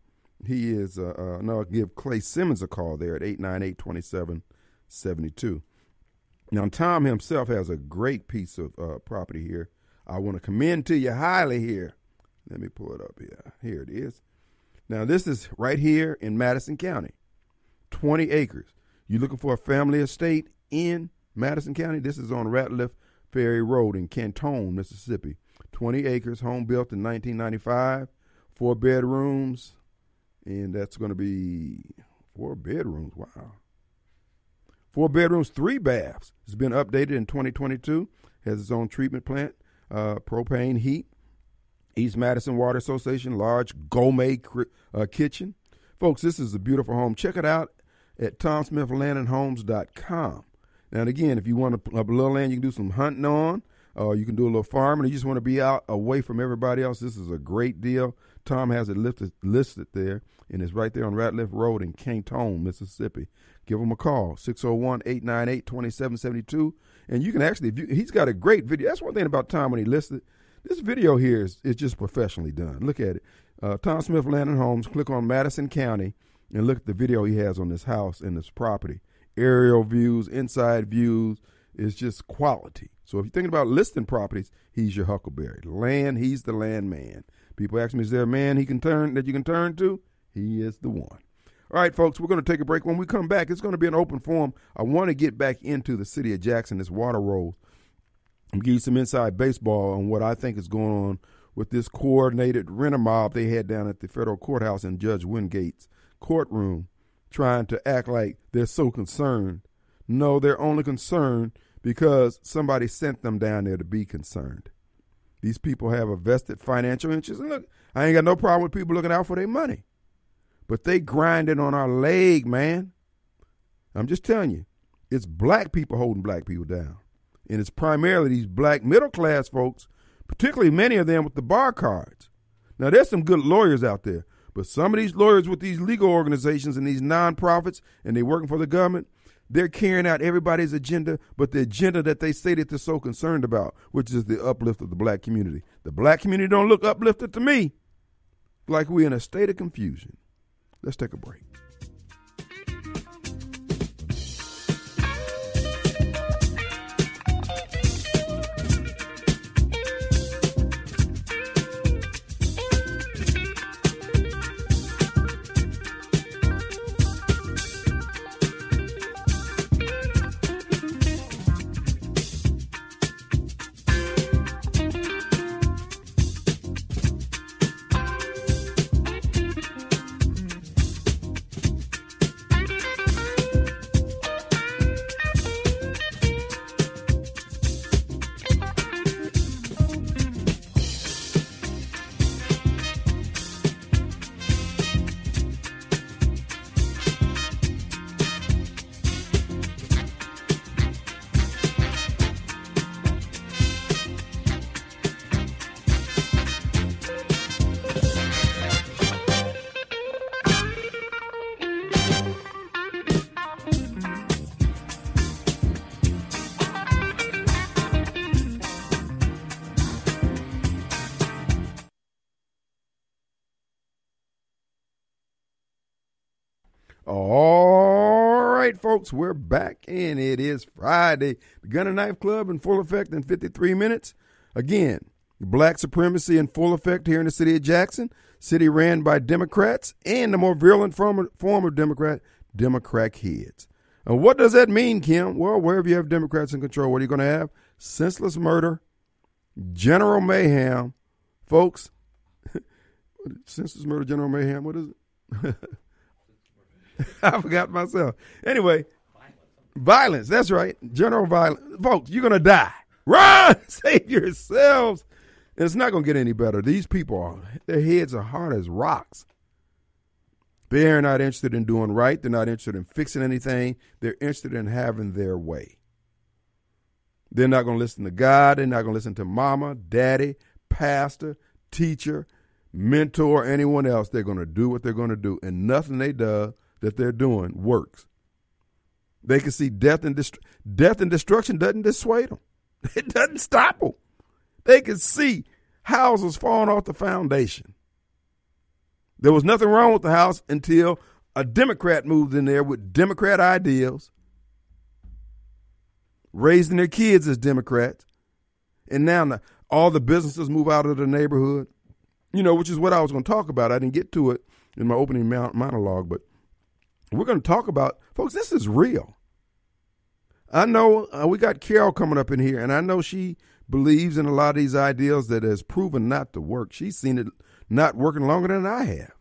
He is uh, uh, no. Give Clay Simmons a call there at 898-2772. Now Tom himself has a great piece of uh, property here. I want to commend to you highly here let me pull it up here. Here it is. Now, this is right here in Madison County, 20 acres. You looking for a family estate in Madison County? This is on Ratliff Ferry Road in Canton, Mississippi. 20 acres, home built in 1995, four bedrooms, and that's going to be four bedrooms. Wow. Four bedrooms, three baths. It's been updated in 2022. Has its own treatment plant, uh, propane heat, East Madison Water Association, large gourmet uh, kitchen. Folks, this is a beautiful home. Check it out at tomsmithlandandhomes.com. Now, and again, if you want a, a little land you can do some hunting on, or uh, you can do a little farming, or you just want to be out away from everybody else, this is a great deal. Tom has it listed, listed there, and it's right there on Ratliff Road in Canton, Mississippi. Give him a call, 601 898 2772. And you can actually, he's got a great video. That's one thing about Tom when he listed this video here is, is just professionally done. Look at it. Uh, Tom Smith Land and Homes. Click on Madison County and look at the video he has on this house and this property. Aerial views, inside views. It's just quality. So if you're thinking about listing properties, he's your huckleberry. Land, he's the land man. People ask me, is there a man he can turn that you can turn to? He is the one. All right, folks, we're going to take a break. When we come back, it's going to be an open forum. I want to get back into the city of Jackson, this water roll I'm give you some inside baseball on what I think is going on with this coordinated renter mob they had down at the federal courthouse in Judge Wingate's courtroom, trying to act like they're so concerned. No, they're only concerned because somebody sent them down there to be concerned. These people have a vested financial interest. And look, I ain't got no problem with people looking out for their money. But they grinding on our leg, man. I'm just telling you, it's black people holding black people down. And it's primarily these black middle class folks, particularly many of them with the bar cards. Now, there's some good lawyers out there, but some of these lawyers with these legal organizations and these nonprofits, and they're working for the government, they're carrying out everybody's agenda, but the agenda that they say that they're so concerned about, which is the uplift of the black community. The black community don't look uplifted to me. Like we're in a state of confusion. Let's take a break. Folks, we're back and it is Friday. The Gun and Knife Club in full effect in 53 minutes. Again, black supremacy in full effect here in the city of Jackson. City ran by Democrats and the more virulent form, form of Democrat, Democrat heads. And what does that mean, Kim? Well, wherever you have Democrats in control, what are you going to have? Senseless murder, general mayhem. Folks, [laughs] senseless murder, general mayhem, what is it? [laughs] [laughs] I forgot myself. Anyway, violence. That's right. General violence. Folks, you're going to die. Run! [laughs] Save yourselves. it's not going to get any better. These people, are, their heads are hard as rocks. They are not interested in doing right. They're not interested in fixing anything. They're interested in having their way. They're not going to listen to God. They're not going to listen to mama, daddy, pastor, teacher, mentor, anyone else. They're going to do what they're going to do. And nothing they do that they're doing works. They can see death and dest- death and destruction doesn't dissuade them. [laughs] It doesn't stop them. They can see houses falling off the foundation. There was nothing wrong with the house until a Democrat moved in there with Democrat ideals, raising their kids as Democrats, and now all the businesses move out of the neighborhood. You know, which is what I was going to talk about. I didn't get to it in my opening monologue, but we're going to talk about, folks, this is real. I know uh, we got Carol coming up in here, and I know she believes in a lot of these ideals that has proven not to work. She's seen it not working longer than I have.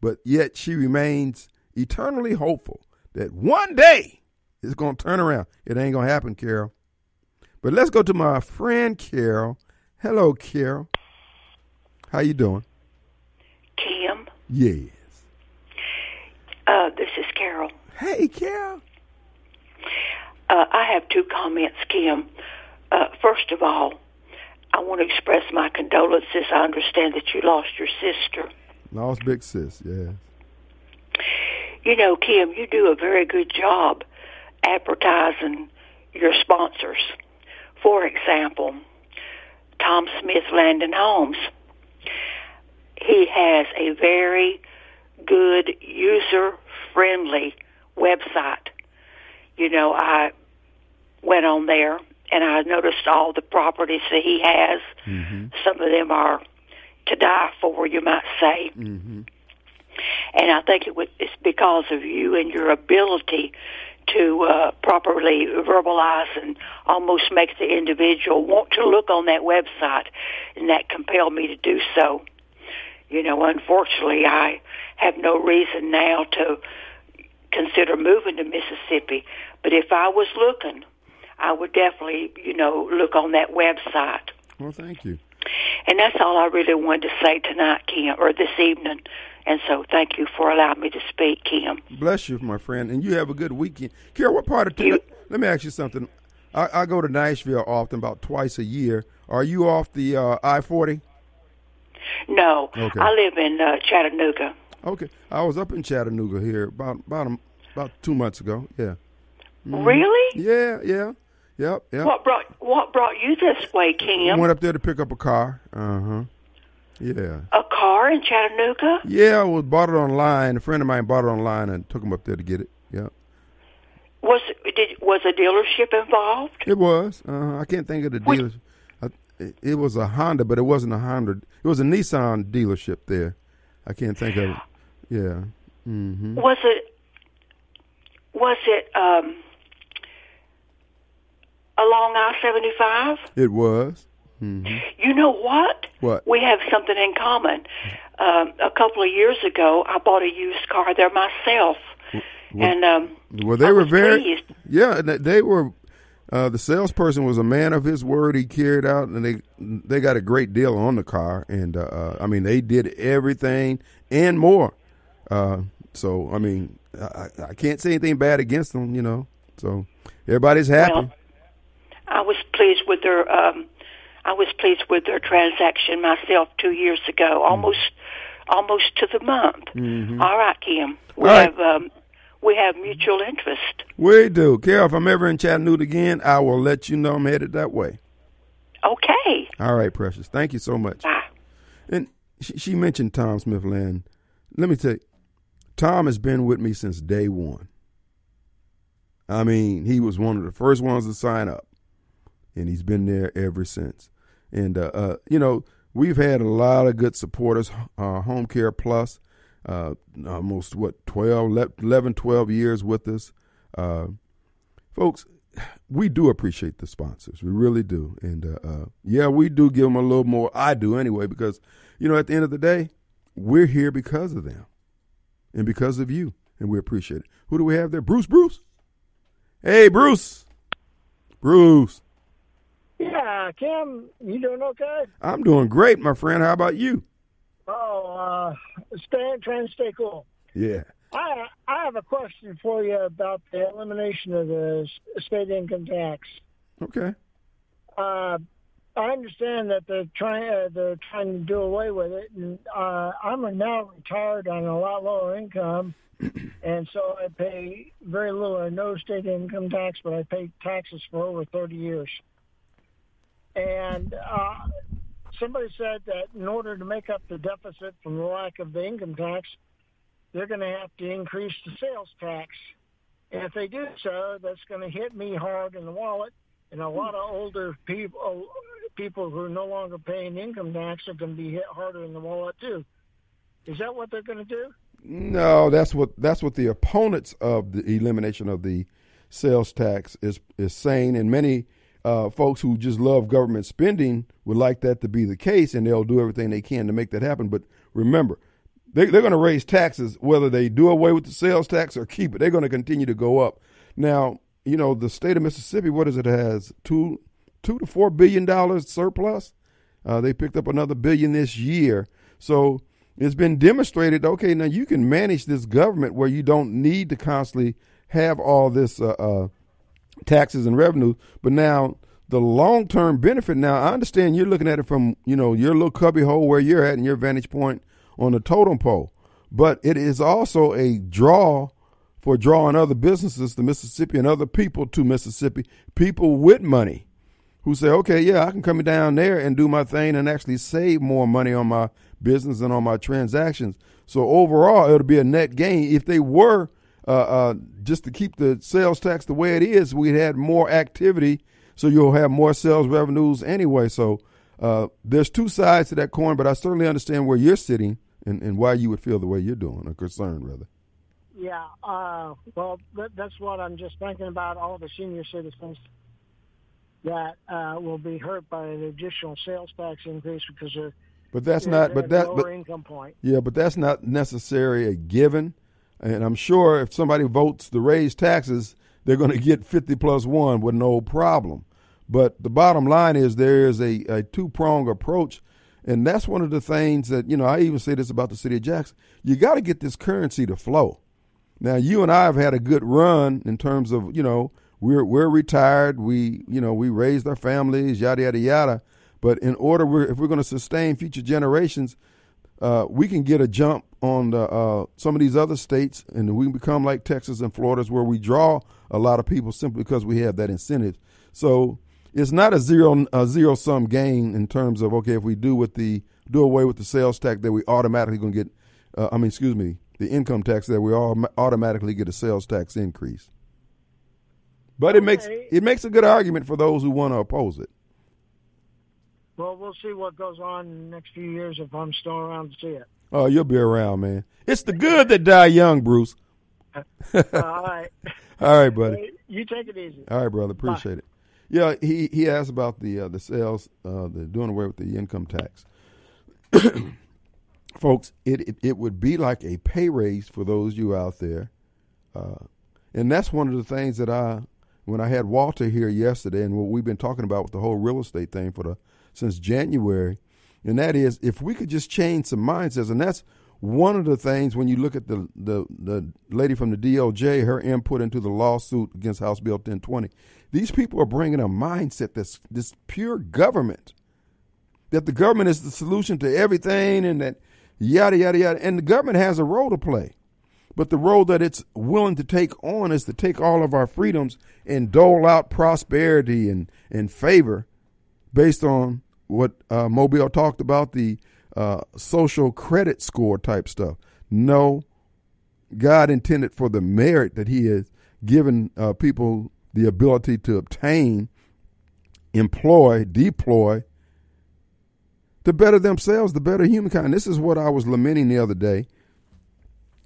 But yet she remains eternally hopeful that one day it's going to turn around. It ain't going to happen, Carol. But let's go to my friend Carol. Hello, Carol. How you doing? Kim. Yeah. Uh, this is Carol. Hey, Carol. Uh, I have two comments, Kim. Uh, first of all, I want to express my condolences. I understand that you lost your sister. Lost big sis, yes. You know, Kim, you do a very good job advertising your sponsors. For example, Tom Smith Land and Homes. He has a very good, user friendly website. You know, I went on there and I noticed all the properties that he has. Mm-hmm. Some of them are to die for, you might say. Mm-hmm. And I think it was, it's because of you and your ability to uh, properly verbalize and almost make the individual want to look on that website, and that compelled me to do so. You know, unfortunately, I have no reason now to consider moving to Mississippi. But if I was looking, I would definitely, you know, look on that website. Well, thank you. And that's all I really wanted to say tonight, Kim, or this evening. And so thank you for allowing me to speak, Kim. Bless you, my friend. And you have a good weekend. Carol, what part of town? Let me ask you something. I, I, go to Nashville often, about twice a year. Are you off the uh, I 40? No. Okay. I live in uh, Chattanooga. Okay. I was up in Chattanooga here about about a, about two months ago. Yeah. Mm. Really? Yeah, yeah. Yep, yep. What brought What brought you this way, Kim? Went up there to pick up a car. Uh huh. Yeah. A car in Chattanooga? Yeah, I was bought it online. A friend of mine bought it online and took him up there to get it. Yeah. Was did was a dealership involved? It was. Uh, I can't think of the dealership. It, it was a Honda, but it wasn't a Honda. It was a Nissan dealership there. I can't think of it. Yeah. Mm-hmm. Was it? Was it? Um, along I seventy five? It was. Mm-hmm. You know what? What? We have something in common. Um, a couple of years ago, I bought a used car there myself, well, and um, well, they I were very pleased. yeah. They were. Uh, the salesperson was a man of his word. He carried out, and they they got a great deal on the car. And uh, uh I mean, they did everything and more. Uh, so I mean, I, I can't say anything bad against them. You know, so everybody's happy. Well, I was pleased with their um, I was pleased with their transaction myself two years ago, mm-hmm. almost mm. almost to the month. Mm-hmm. All right, Kim. We All have right. um, we have mutual interest. We do. Carol, if I'm ever in Chattanooga again, I will let you know I'm headed that way. Okay. All right, Precious. Thank you so much. Bye. And she, she mentioned Tom Smith Land. Let me tell you, Tom has been with me since day one. I mean, he was one of the first ones to sign up, and he's been there ever since. And, uh, uh, you know, we've had a lot of good supporters. Uh, Home Care Plus, uh, almost, what, 12, 11, 12 years with us. Uh, folks, we do appreciate the sponsors. We really do. And, uh, uh, yeah, we do give them a little more. I do anyway, because, you know, at the end of the day, we're here because of them and because of you. And we appreciate it. Who do we have there? Bruce, Bruce. Hey, Bruce. Bruce. Yeah, Kim, you doing okay? I'm doing great, my friend. How about you? Oh, uh, stay, trying to stay cool. Yeah. I I have a question for you about the elimination of the state income tax. Okay. Uh, I understand that they're trying uh, they're trying to do away with it, and uh, I'm now retired on a lot lower income, [clears throat] and so I pay very little or no state income tax, but I pay taxes for over 30 years. And uh, somebody said that in order to make up the deficit from the lack of the income tax, they're going to have to increase the sales tax. And if they do so, that's going to hit me hard in the wallet. And a lot of older people, oh, people who are no longer paying income tax, are going to be hit harder in the wallet too. Is that what they're going to do? No, that's what that's what the opponents of the elimination of the sales tax is is saying, and many uh, folks who just love government spending would like that to be the case, and they'll do everything they can to make that happen. But remember, they, they're going to raise taxes whether they do away with the sales tax or keep it. They're going to continue to go up. Now, you know, the state of Mississippi, what is it, has two, two to four billion dollars surplus. Uh, they picked up another billion this year. So it's been demonstrated. Okay, now you can manage this government where you don't need to constantly have all this uh, uh, taxes and revenue. But now the long term benefit. Now I understand you're looking at it from you know your little cubby hole where you're at and your vantage point on the totem pole, but it is also a draw for drawing other businesses to Mississippi and other people to Mississippi. People with money who say, okay, yeah, I can come down there and do my thing and actually save more money on my business and on my transactions. So overall, it'll be a net gain if they were uh, uh, just to keep the sales tax the way it is, we'd had more activity, so you'll have more sales revenues anyway. So uh, there's two sides to that coin, but I certainly understand where you're sitting and, and why you would feel the way you're doing, or concerned rather. Yeah. Uh, well, that, that's what I'm just thinking about. All the senior citizens that uh, will be hurt by an additional sales tax increase because they're. But that's not. But that. But, income point. Yeah, but that's not necessarily a given. And I'm sure if somebody votes to raise taxes, they're going to get 50 plus one with no problem. But the bottom line is there is a, a two prong approach. And that's one of the things that, you know, I even say this about the city of Jackson. You got to get this currency to flow. Now, you and I have had a good run in terms of, you know, we're we're retired. We, you know, we raised our families, yada yada yada. But in order, we're, if we're going to sustain future generations, uh, we can get a jump on the, uh, some of these other states, and we can become like Texas and Florida, where we draw a lot of people simply because we have that incentive. So it's not a zero a zero sum gain in terms of okay, if we do with the do away with the sales tax, that we automatically going to get. Uh, I mean, excuse me, the income tax that we all automatically get a sales tax increase. But okay. it makes it makes a good argument for those who want to oppose it. Well, we'll see what goes on in the next few years if I'm still around to see it. Oh, you'll be around, man. It's the good that die young, Bruce. [laughs] all right. All right, buddy. You take it easy. All right, brother. Appreciate Bye. it. Yeah, he he asked about the uh, the sales, uh, the doing away with the income tax. [clears throat] Folks, it, it, it would be like a pay raise for those you out there, uh, and that's one of the things that I when I had Walter here yesterday, and what we've been talking about with the whole real estate thing for the since January, and that is if we could just change some mindsets, and that's one of the things when you look at the the, the lady from the DOJ, her input into the lawsuit against House Bill 1020, these people are bringing a mindset that's this pure government, that the government is the solution to everything, and that yada yada yada, and the government has a role to play. But the role that it's willing to take on is to take all of our freedoms and dole out prosperity and, and favor based on what uh, Mobile talked about the uh, social credit score type stuff. No, God intended for the merit that He has given uh, people the ability to obtain, employ, deploy to better themselves, the better humankind. This is what I was lamenting the other day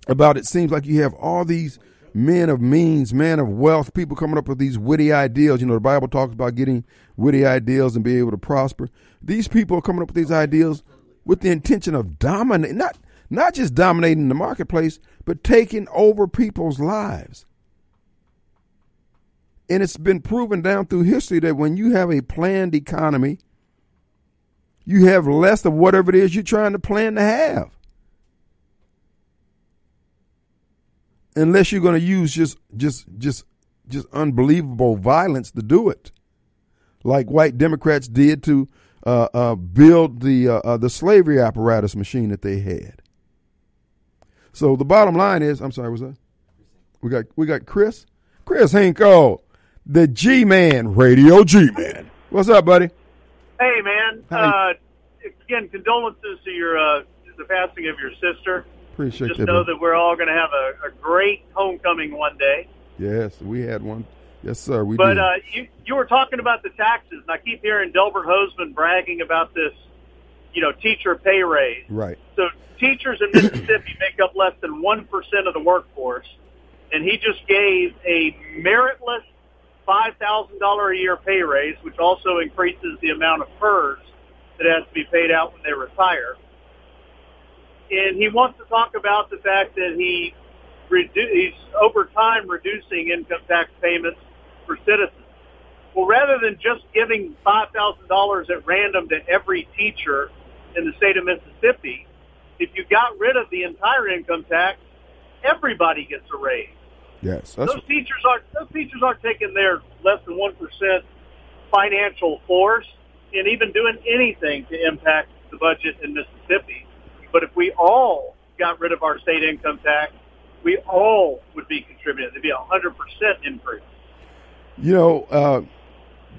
about. It seems like you have all these men of means, men of wealth, people coming up with these witty ideas. You know, the Bible talks about getting witty ideals and be able to prosper. These people are coming up with these ideals with the intention of dominating, not not just dominating the marketplace, but taking over people's lives. And it's been proven down through history that when you have a planned economy, you have less of whatever it is you're trying to plan to have. unless you're going to use just just just just unbelievable violence to do it, like white Democrats did to uh, uh, build the uh, uh the slavery apparatus machine that they had. So the bottom line is, I'm sorry, was that we got we got Chris, Chris Hinkle, the G Man, Radio G Man. What's up, buddy? Hey, man. Uh, again, condolences to your uh, the passing of your sister. Appreciate it. Just that. know that we're all going to have a, a, great homecoming one day. Yes, we had one. Yes, sir. We but did. Uh, you you were talking about the taxes, and I keep hearing Delbert Hosemann bragging about this, you know, teacher pay raise. Right. So teachers in Mississippi make up less than one percent of the workforce, and he just gave a meritless five thousand dollar a year pay raise, which also increases the amount of PERS that has to be paid out when they retire and he wants to talk about the fact that he redu- he's over time reducing income tax payments for citizens. Well, rather than just giving five thousand dollars at random to every teacher in the state of Mississippi, if you got rid of the entire income tax, everybody gets a raise. Yes, those teachers aren't those teachers aren't taking their less than one percent financial force and even doing anything to impact the budget in Mississippi. But if we all got rid of our state income tax, we all would be contributing. There'd be a hundred percent increase. You know, uh,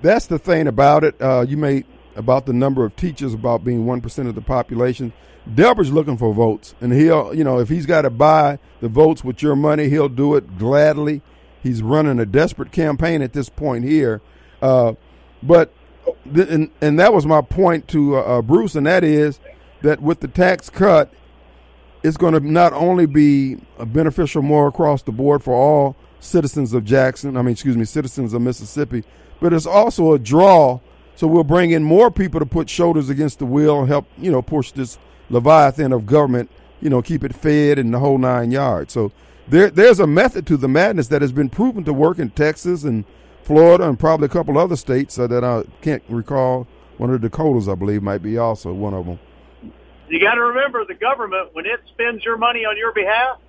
that's the thing about it. Uh, you made about the number of teachers about being one percent of the population. Delbert's looking for votes, and he'll, you know, if he's got to buy the votes with your money, he'll do it gladly. He's running a desperate campaign at this point here, uh, but and, and that was my point to uh, uh, Bruce, and that is that with the tax cut, it's going to not only be beneficial more across the board for all citizens of Jackson. I mean, excuse me, citizens of Mississippi. But it's also a draw. So we'll bring in more people to put shoulders against the wheel and help, you know, push this leviathan of government, you know, keep it fed and the whole nine yards. So there, there's a method to the madness that has been proven to work in Texas and Florida and probably a couple other states uh, that I can't recall. One of the Dakotas, I believe, might be also one of them. You got to remember the government when it spends your money on your behalf,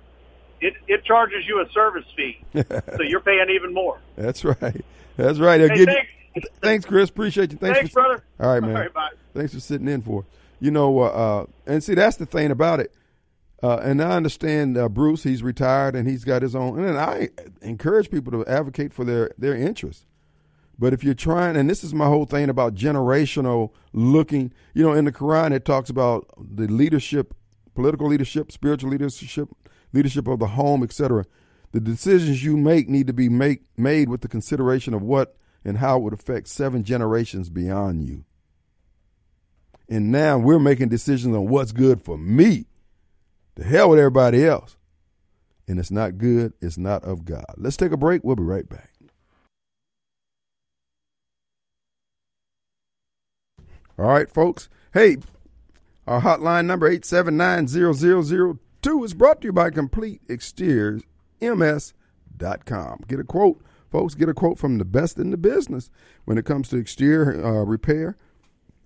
it it charges you a service fee, [laughs] so you're paying even more. That's right. That's right. Hey, thanks. You, thanks, Chris. Appreciate you. Thanks, thanks for, brother. All right, man. All right, bye. Thanks for sitting in for. You know, uh, uh, and see that's the thing about it. Uh, and I understand uh, Bruce; he's retired and he's got his own. And I encourage people to advocate for their their interests. But if you're trying, and this is my whole thing about generational looking, you know, in the Quran it talks about the leadership, political leadership, spiritual leadership, leadership of the home, etc. The decisions you make need to be make, made with the consideration of what and how it would affect seven generations beyond you. And now we're making decisions on what's good for me. The hell with everybody else. And it's not good, it's not of God. Let's take a break. We'll be right back. All right, folks. Hey, our hotline number 879-0002 is brought to you by Complete Exteriors, MS.com. Get a quote, folks. Get a quote from the best in the business when it comes to exterior uh, repair.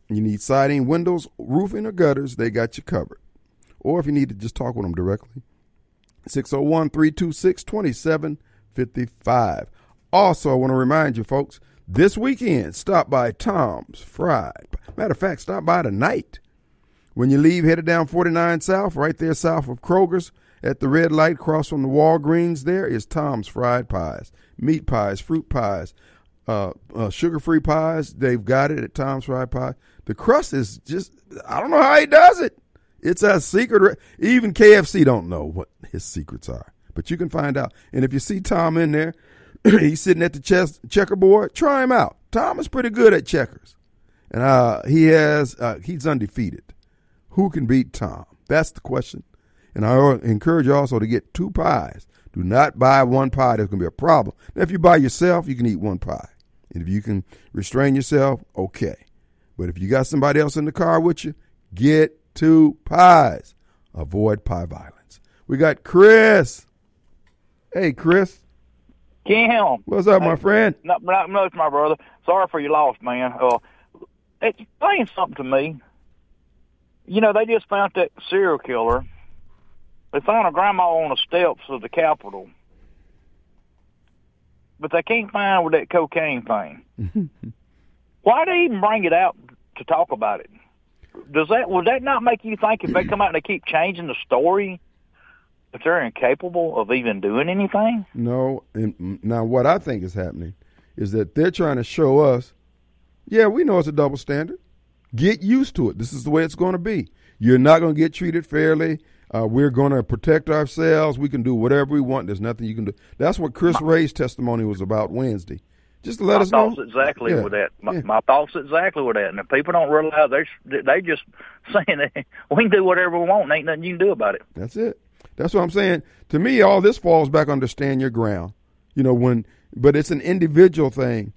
You need siding, windows, roofing, or gutters, they got you covered. Or if you need to just talk with them directly, 601 326 2755. Also, I want to remind you, folks, this weekend, stop by Tom's Fried. Matter of fact, stop by tonight. When you leave, headed down 49 South, right there south of Kroger's, at the red light across from the Walgreens, there is Tom's Fried Pies. Meat pies, fruit pies, uh, uh, sugar free pies. They've got it at Tom's Fried Pie. The crust is just, I don't know how he does it. It's a secret. Even KFC don't know what his secrets are, but you can find out. And if you see Tom in there, [clears throat] he's sitting at the chess checkerboard. Try him out. Tom is pretty good at checkers, and uh, he has uh, he's undefeated. Who can beat Tom? That's the question. And I encourage you also to get two pies. Do not buy one pie. There's going to be a problem. Now, if you buy yourself, you can eat one pie. And if you can restrain yourself, okay. But if you got somebody else in the car with you, get two pies. Avoid pie violence. We got Chris. Hey, Chris. Kim. What's up, my friend? Not, not much, my brother. Sorry for your loss, man. Uh, explain something to me. You know, they just found that serial killer. They found a grandma on the steps of the Capitol. But they can't find with that cocaine thing. [laughs] Why do they even bring it out to talk about it? Does that would that not make you think if they come out and they keep changing the story, that they're incapable of even doing anything? No. And now what I think is happening is that they're trying to show us, yeah, we know it's a double standard. Get used to it. This is the way it's going to be. You're not going to get treated fairly. Uh, we're going to protect ourselves. We can do whatever we want. There's nothing you can do. That's what Chris Wray's testimony was about Wednesday. Just let my us know. exactly Yeah. with that. My, Yeah. my thoughts exactly with that. And if people don't realize they they just [laughs] saying that we can do whatever we want, ain't nothing you can do about it. That's it. That's what I'm saying. To me, all this falls back under stand your ground. You know, when, but it's an individual thing.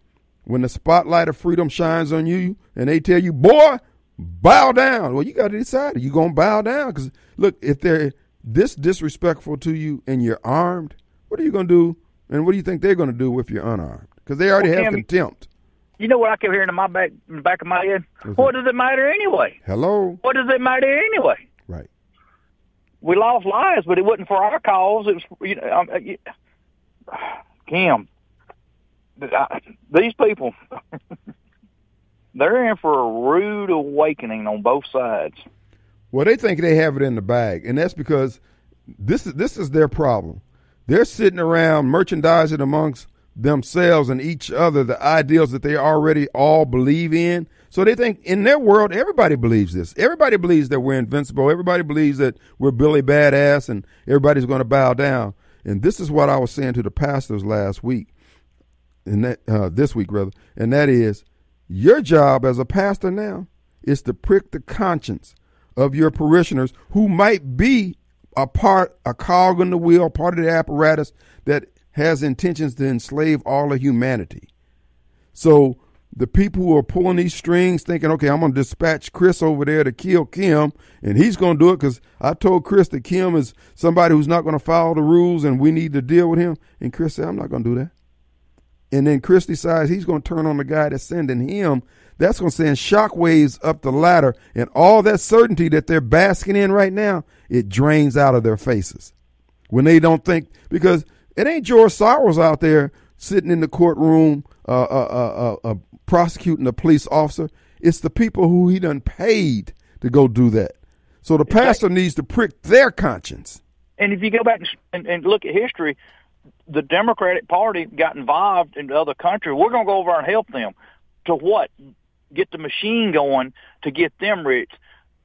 When the spotlight of freedom shines on you and they tell you, boy, bow down. Well, you got to decide. Are you going to bow down? Because, look, if they're this disrespectful to you and you're armed, what are you going to do? And what do you think they're going to do if you're unarmed? Because they already Well, have Tim, contempt. You know what I kept hearing in my back in the back of my head? What does it matter anyway? Hello? What does it matter anyway? Right. We lost lives, but it wasn't for our cause. It was, you know, um, uh, [sighs] Kim. I- These people, [laughs] they're in for a rude awakening on both sides. Well, they think they have it in the bag, and that's because this is this is their problem. They're sitting around merchandising amongst themselves and each other the ideals that they already all believe in. So they think in their world everybody believes this. Everybody believes that we're invincible. Everybody believes that we're Billy Badass, and everybody's going to bow down. And this is what I was saying to the pastors last week, and that uh, this week rather, and that is your job as a pastor now is to prick the conscience of your parishioners who might be a part, a cog in the wheel, part of the apparatus that has intentions to enslave all of humanity. So the people who are pulling these strings, thinking, okay, I'm going to dispatch Chris over there to kill Kim, and he's going to do it because I told Chris that Kim is somebody who's not going to follow the rules and we need to deal with him. And Chris said, I'm not going to do that. And then Chris decides he's going to turn on the guy that's sending him. That's going to send shockwaves up the ladder, and all that certainty that they're basking in right now, it drains out of their faces when they don't think because it ain't George Soros out there sitting in the courtroom uh, uh, uh, prosecuting a police officer. It's the people who he done paid to go do that. So the pastor needs to prick their conscience. And if you go back and, and look at history, the Democratic Party got involved in other countries. We're going to go over and help them. To what? Get the machine going to get them rich.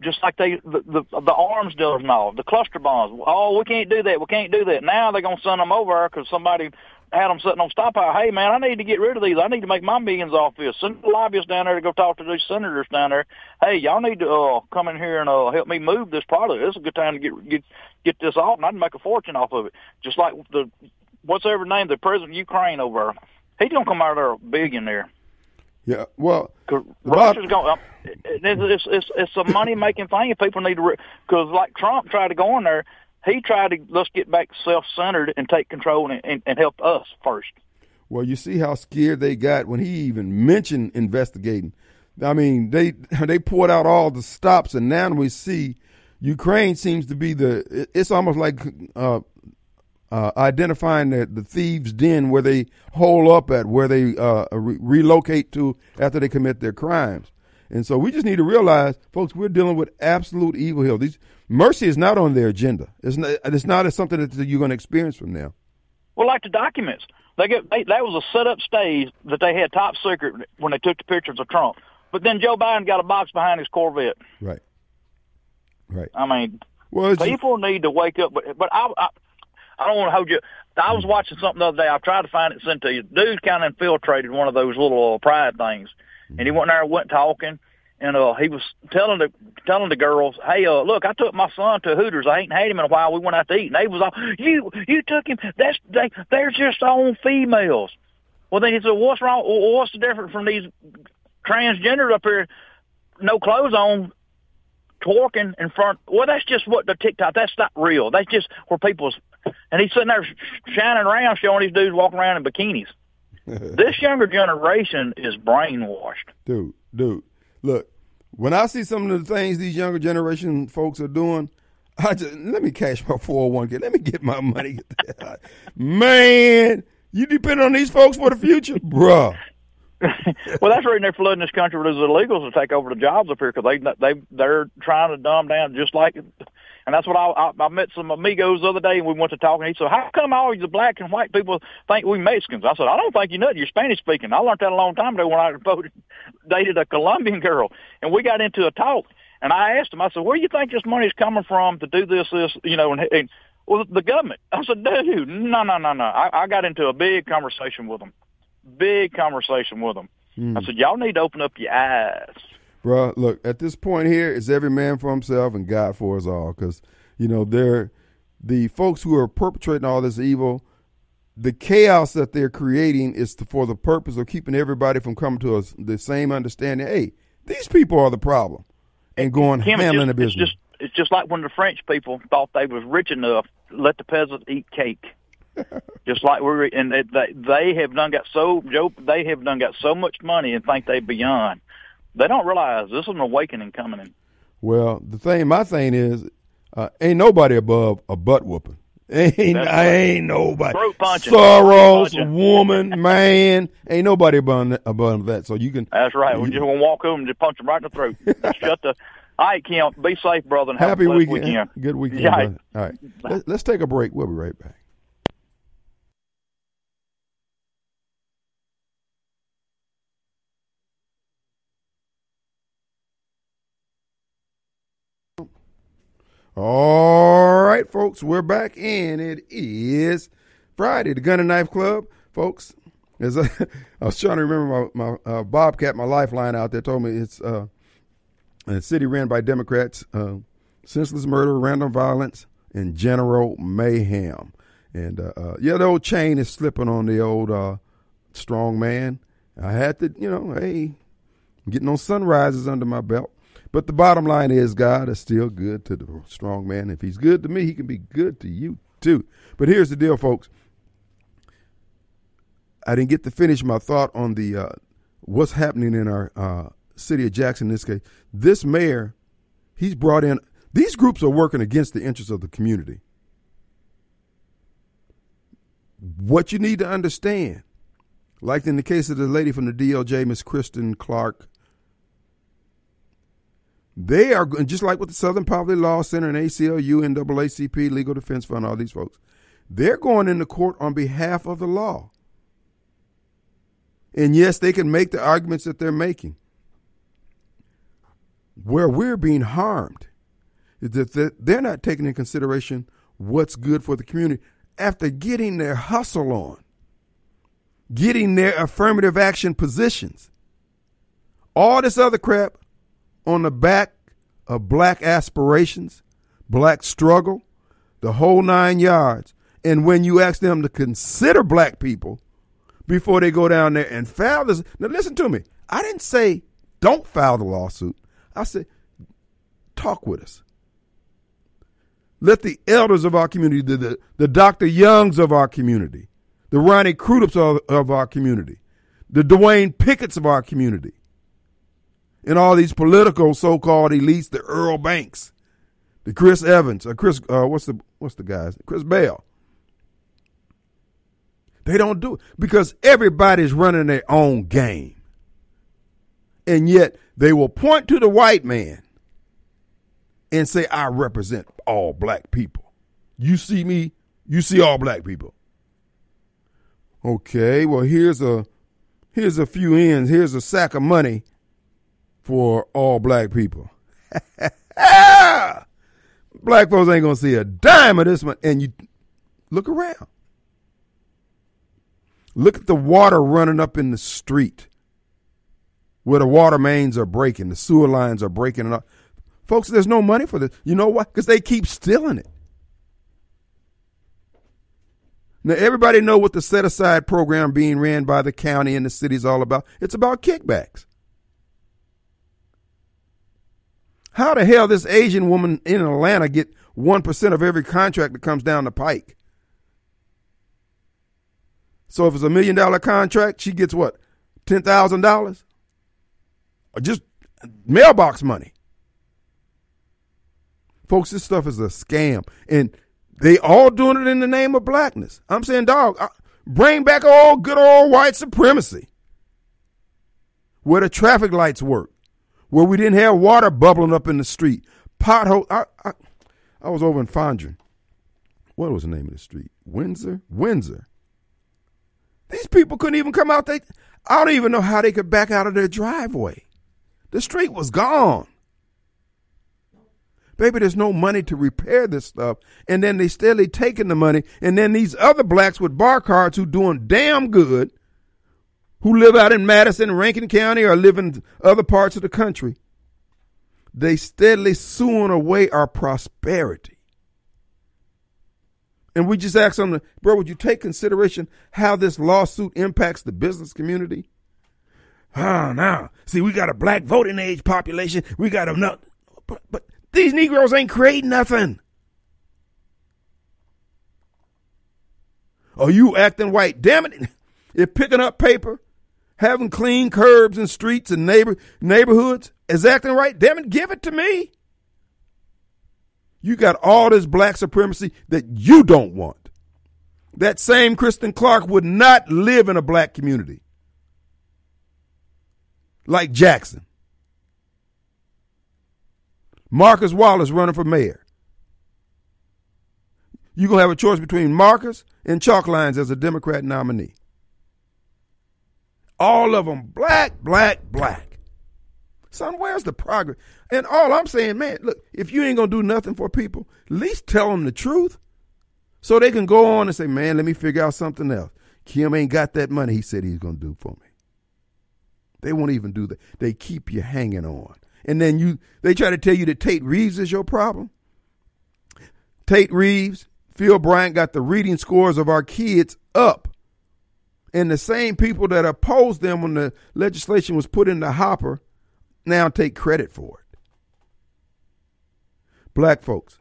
Just like they, the, the, the arms dealers and all, the cluster bombs. Oh, we can't do that. We can't do that. Now they're going to send them over because somebody had them sitting on stockpile. Hey, man, I need to get rid of these. I need to make my millions off this. Send the lobbyists down there to go talk to these senators down there. Hey, y'all need to uh, come in here and uh, help me move this product. This is a good time to get get get this off, and I can make a fortune off of it. Just like the what's ever name the president of Ukraine over. He's gonna come out there a billionaire. Yeah, well, Russia's going. Uh, it's, it's it's a money making thing. People need to because like Trump tried to go in there he tried to let's get back self-centered and take control and, and, and help us first. Well, you see how scared they got when he even mentioned investigating. I mean, they [laughs] they poured out all the stops, and now we see Ukraine seems to be the. It's almost like uh, uh, identifying the, the thieves' den where they hole up at, where they uh, re- relocate to after they commit their crimes. And so we just need to realize, folks, we're dealing with absolute evil here. These mercy is not on their agenda. It's not. It's not something that you're going to experience from now. Well, like the documents, they get they, that was a set up stage that they had top secret when they took the pictures of Trump. But then Joe Biden got a box behind his Corvette. Right. Right. I mean, well, people just, need to wake up. But but I, I I don't want to hold you. I was watching something the other day. I tried to find it sent to you. Dude kind of infiltrated one of those little uh, pride things and he went there and went talking and uh he was telling the telling the girls, Hey, uh look, I took my son to Hooters. I ain't had him in a while. We went out to eat and they was all You you took him that's they they're just on females. Well then he said, What's wrong what's the difference from these transgenders up here no clothes on twerking in front well that's just what the TikTok that's not real. That's just where people's and he's sitting there shining around showing these dudes walking around in bikinis. [laughs] this younger generation is brainwashed. Dude, dude, look, when I see some of the things these younger generation folks are doing, I just let me cash my 401k. Let me get my money. [laughs] Man, you depend on these folks for the future, bruh. [laughs] well, that's the reason they're flooding this country with illegals to take over the jobs up here because they they they're trying to dumb down just like and that's what I, I, I met some amigos the other day and we went to talk and he said, how come all the black and white people think we Mexicans? I said, I don't think you know You're Spanish speaking. I learned that a long time ago when I [laughs] voted, dated a Colombian girl and we got into a talk and I asked him, I said, where do you think this money's coming from to do this, this, you know, and, and well, the government. I said, dude, no, no, no, no. I, I got into a big conversation with them, big conversation with them. Mm. I said, y'all need to open up your eyes. Bro, look, at this point here, it's every man for himself and God for us all. Because, you know, they're the folks who are perpetrating all this evil, the chaos that they're creating is to, for the purpose of keeping everybody from coming to us the same understanding. Hey, these people are the problem, and going Kim, handling the business. It's just, it's just like when the French people thought they was rich enough to let the peasants eat cake. [laughs] just like we're and they, they have done got so Joe they have done got so much money and think they beyond they don't realize this is an awakening coming in. Well, the thing, my thing is, uh, ain't nobody above a butt whooping. [laughs] Ain't I ain't nobody. Soros, woman, [laughs] man, ain't nobody above, above that. So you can. That's right. We're just gonna walk over and just punch them right in the throat. [laughs] Shut the. All right, Kim. Be safe, brother. And Happy weekend. weekend. Good weekend. Yeah. All right. Let's, let's take a break. We'll be right back. All right, folks, we're back, and it is Friday, the Gun and Knife Club, folks. As I, [laughs] I was trying to remember my, my uh, Bobcat, my lifeline out there, told me it's uh, a city ran by Democrats, uh, senseless murder, random violence, and General Mayhem. And uh, uh, yeah, the old chain is slipping on the old uh, strong man. I had to, you know, hey, getting on sunrises under my belt. But the bottom line is, God is still good to the strong man. If he's good to me, he can be good to you too. But here's the deal, folks. I didn't get to finish my thought on the uh, what's happening in our uh, city of Jackson. In this case, this mayor, he's brought in. These groups are working against the interests of the community. What you need to understand, like in the case of the lady from the DOJ, Miss Kristen Clarke, they are just like with the Southern Poverty Law Center and ACLU, NAACP, Legal Defense Fund, all these folks. They're going into court on behalf of the law. And yes, they can make the arguments that they're making. Where we're being harmed is that they're not taking into consideration what's good for the community after getting their hustle on, getting their affirmative action positions. All this other crap on the back of black aspirations, black struggle, the whole nine yards. And when you ask them to consider black people before they go down there and file this, now listen to me. I didn't say don't file the lawsuit. I said talk with us. Let the elders of our community, the, the, the Dr. Youngs of our community, the Ronnie Crudups of, of our community, the Dwayne Picketts of our community, and all these political so-called elites, the Earl Banks, the Chris Evans, uh, Chris, uh, what's the what's the guys? Chris Bell. They don't do it because everybody's running their own game, and yet they will point to the white man and say, "I represent all black people." You see me, you see all black people. Okay, well here's a here's a few ends. Here's a sack of money for all black people. [laughs] black folks ain't gonna see a dime of this one. And you look around. Look at the water running up in the street where the water mains are breaking, the sewer lines are breaking. up. Folks, there's no money for this. You know why? Because they keep stealing it. Now everybody know what the set aside program being ran by the county and the city is all about. It's about kickbacks. How the hell this Asian woman in Atlanta get 1% of every contract that comes down the pike? So if it's a million dollar contract, she gets what? $10,000? Or just mailbox money. Folks, this stuff is a scam. And they all doing it in the name of blackness. I'm saying, dog, bring back all good old white supremacy. Where the traffic lights work where we didn't have water bubbling up in the street. Pothole. I, I, I was over in Fondren. What was the name of the street? Windsor? Windsor. These people couldn't even come out. They, I don't even know how they could back out of their driveway. The street was gone. Baby, there's no money to repair this stuff. And then they steadily taking the money. And then these other blacks with bar cards who doing damn good who live out in Madison, Rankin County, or live in other parts of the country, they steadily suing away our prosperity. And we just ask them, bro, would you take consideration how this lawsuit impacts the business community? Oh, now, see, we got a black voting age population. We got enough, but, but these Negroes ain't creating nothing. Are you acting white? Damn it. If picking up paper having clean curbs and streets and neighbor neighborhoods is acting right, damn it, give it to me. You got all this black supremacy that you don't want. That same Kristen Clarke would not live in a black community like Jackson. Marcus Wallace running for mayor. You're going to have a choice between Marcus and Chokwe as a Democrat nominee. All of them black, black, black. Son, where's the progress? And all I'm saying, man, look, if you ain't gonna do nothing for people, at least tell them the truth. So they can go on and say, man, let me figure out something else. Kim ain't got that money he said he's gonna do for me. They won't even do that. They keep you hanging on. And then you they try to tell you that Tate Reeves is your problem. Tate Reeves, Phil Bryant got the reading scores of our kids up. And the same people that opposed them when the legislation was put in the hopper now take credit for it. Black folks,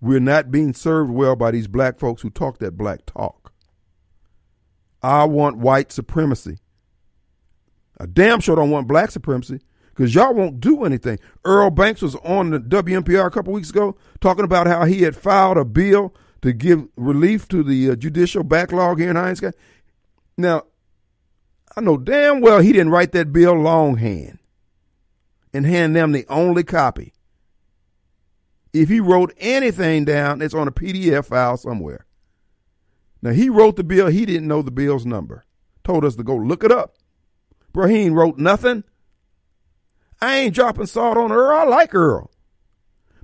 we're not being served well by these black folks who talk that black talk. I want white supremacy. I damn sure don't want black supremacy because y'all won't do anything. Earl Banks was on the WNPR a couple weeks ago talking about how he had filed a bill to give relief to the uh, judicial backlog here in Hinds County. Now, I know damn well he didn't write that bill longhand and hand them the only copy. If he wrote anything down, it's on a PDF file somewhere. Now, he wrote the bill, he didn't know the bill's number. Told us to go look it up. Bro, he ain't wrote nothing. I ain't dropping salt on Earl. I like Earl.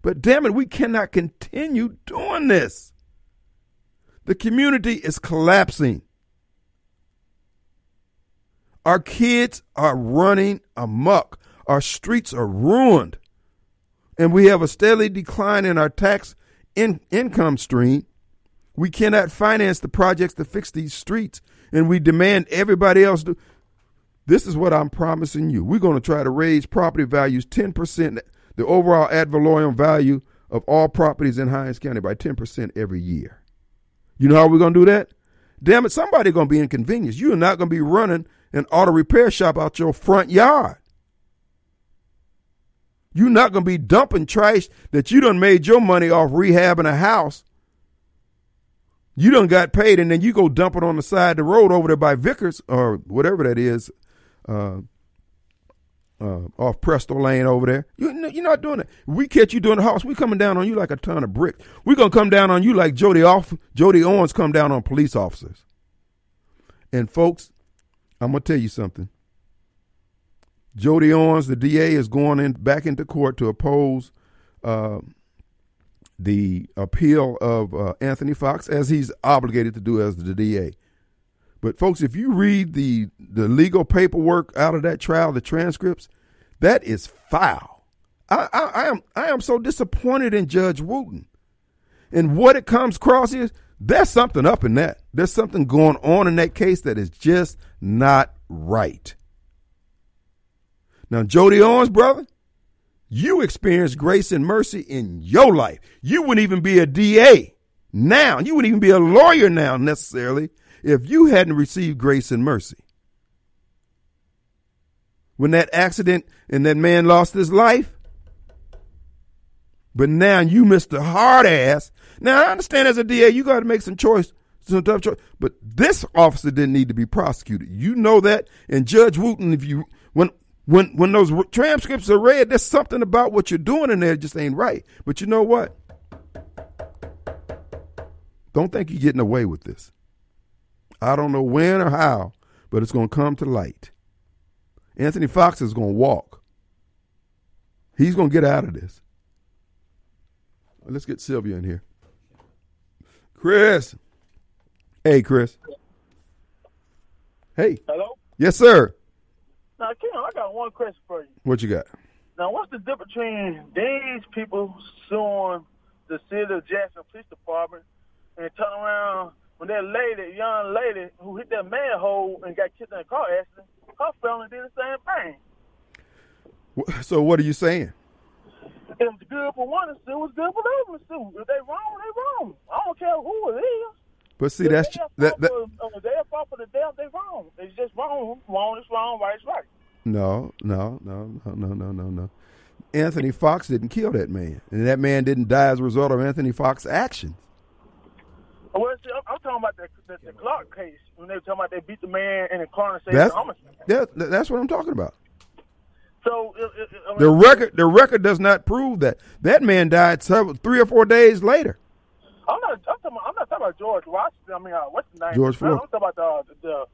But damn it, we cannot continue doing this. The community is collapsing. Our kids are running amok. Our streets are ruined. And we have a steady decline in our tax in- income stream. We cannot finance the projects to fix these streets, and we demand everybody else do. This is what I'm promising you. We're going to try to raise property values 10%, the overall ad valorem value of all properties in Hinds County by 10% every year. You know how we're going to do that? Damn it, somebody going to be inconvenienced. You're not going to be running an auto repair shop out your front yard. You're not going to be dumping trash that you done made your money off rehabbing a house. You done got paid, and then you go dump it on the side of the road over there by Vickers or whatever that is, uh, uh, off Presto Lane over there. You, you're not doing it. We catch you doing the house. We coming down on you like a ton of bricks. We're gonna come down on you like Jody off Jody Owens come down on police officers. And folks, I'm gonna tell you something. Jody Owens, the DA, is going in back into court to oppose uh, the appeal of uh, Anthony Fox, as he's obligated to do as the DA. But folks, if you read the the legal paperwork out of that trial, the transcripts, that is foul. I, I, I am I am so disappointed in Judge Wooten. And what it comes across is there's something up in that. There's something going on in that case that is just not right. Now, Jody Owens, brother, you experienced grace and mercy in your life. You wouldn't even be a DA now. You wouldn't even be a lawyer now necessarily if you hadn't received grace and mercy. When that accident and that man lost his life, but now you missed the hard ass. Now I understand as a DA, you got to make some choice, some tough choice. But this officer didn't need to be prosecuted. You know that. And Judge Wooten, if you when when when those transcripts are read, there's something about what you're doing in there just ain't right. But you know what? Don't think you're getting away with this. I don't know when or how, but it's going to come to light. Anthony Fox is going to walk. He's going to get out of this. Let's get Sylvia in here. Chris. Hey, Chris. Hey. Hello? Yes, sir. Now, Kim, I got one question for you. What you got? Now, what's the difference between these people suing the city of Jackson Police Department and turn around when that lady, young lady who hit that manhole and got killed in a car accident, her family did the same thing. So what are you saying? If it's good for one to sue, it's good for the other to sue. If they wrong, they wrong. I don't care who it is. But see, if that's that. that for, uh, they fault for the death. They wrong. It's just wrong. Wrong is wrong. Right is right. No, no, no, no, no, no, no, no. Anthony Fox didn't kill that man, and that man didn't die as a result of Anthony Fox's actions. Well, see, I'm, talking about the, the, the, Clark case when they were talking about they beat the man in the car and said that's, yeah, that's what I'm talking about. So it, it, I mean, the record the record does not prove that that man died several, three or four days later. I'm not. I'm, talking about, I'm not talking about George Washington. I mean, uh, what's the name? George Floyd. I'm talking about the the,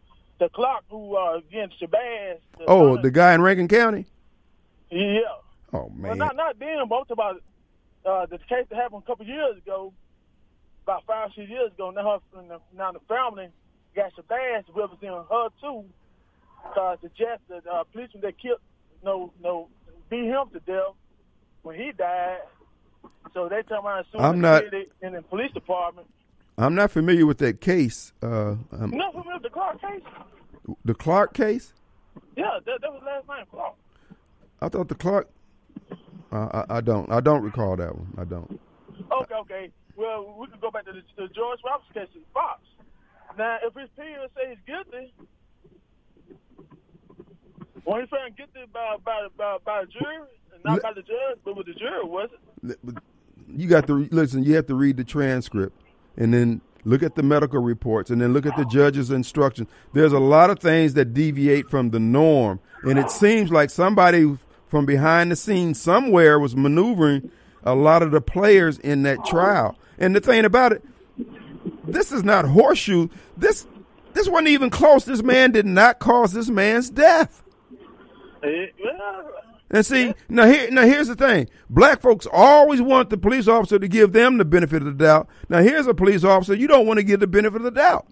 the Clark who uh, against Shabazz. Oh, the guy in Rankin County. Yeah. Oh man. Well, not not them. But I'm talking about uh, the case that happened a couple years ago about five, six years ago. Now, her, now the family got Shabazz representing her too, because the just the uh, policeman that killed, no, no, beat him to death when he died. So they turn around and I'm not- and the police department. I'm not familiar with that case. Uh, um, You not familiar with the Clark case? the Clark case. Yeah, that, that was last name, Clark. I thought the Clark. Uh, I, I don't. I don't recall that one. I don't. Okay, okay. Well, we can go back to the, the George Roberts case in Fox. Now, if his peers say he's guilty, when he found guilty by by by, by a jury, and not by the judge, but with the jury, was it? You got to listen. You have to read the transcript, and then look at the medical reports, and then look at the judge's instructions. There's a lot of things that deviate from the norm, and it seems like somebody from behind the scenes somewhere was maneuvering a lot of the players in that trial. And the thing about it, this is not horseshoe. This this wasn't even close. This man did not cause this man's death. And see, now here, now here's the thing: black folks always want the police officer to give them the benefit of the doubt. Now here's a police officer you don't want to give the benefit of the doubt.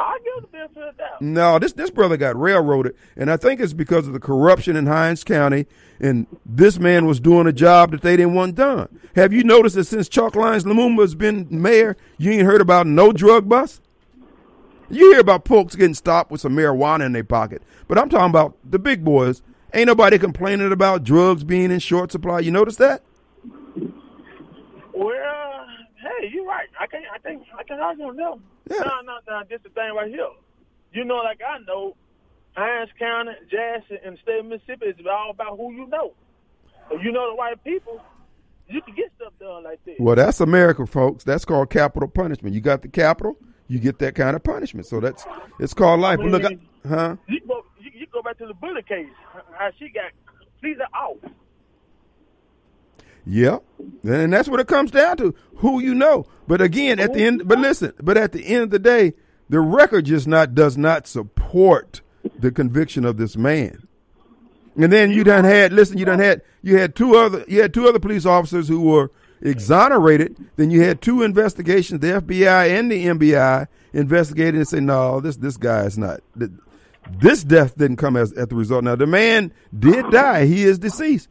I give the benefit of the doubt. No, this this brother got railroaded, and I think it's because of the corruption in Hinds County, and this man was doing a job that they didn't want done. Have you noticed that since Chokwe Lumumba has been mayor, you ain't heard about no drug bust? You hear about folks getting stopped with some marijuana in their pocket, but I'm talking about the big boys. Ain't nobody complaining about drugs being in short supply. You notice that? Well, hey, you're right. I can't, I think, I can argue on them. Yeah. No, no, no. This the thing right here. You know, like I know, Hinds County, Jackson, and the state of Mississippi is all about who you know. If you know the right people, you can get stuff done like this. Well, that's America, folks. That's called capital punishment. You got the capital, you get that kind of punishment. So that's it's called life. But look, I- huh? You go, you, you go back to the Bullet case. How she got completely out. Yeah, and that's what it comes down to: who you know. But again, at the end, but listen, but at the end of the day, the record just not does not support the conviction of this man. And then you done had listen, you done had you had two other you had two other police officers who were exonerated. Then you had two investigations, the FBI and the MBI investigated and say, no, this this guy is not. This death didn't come as at the result. Now the man did die; he is deceased.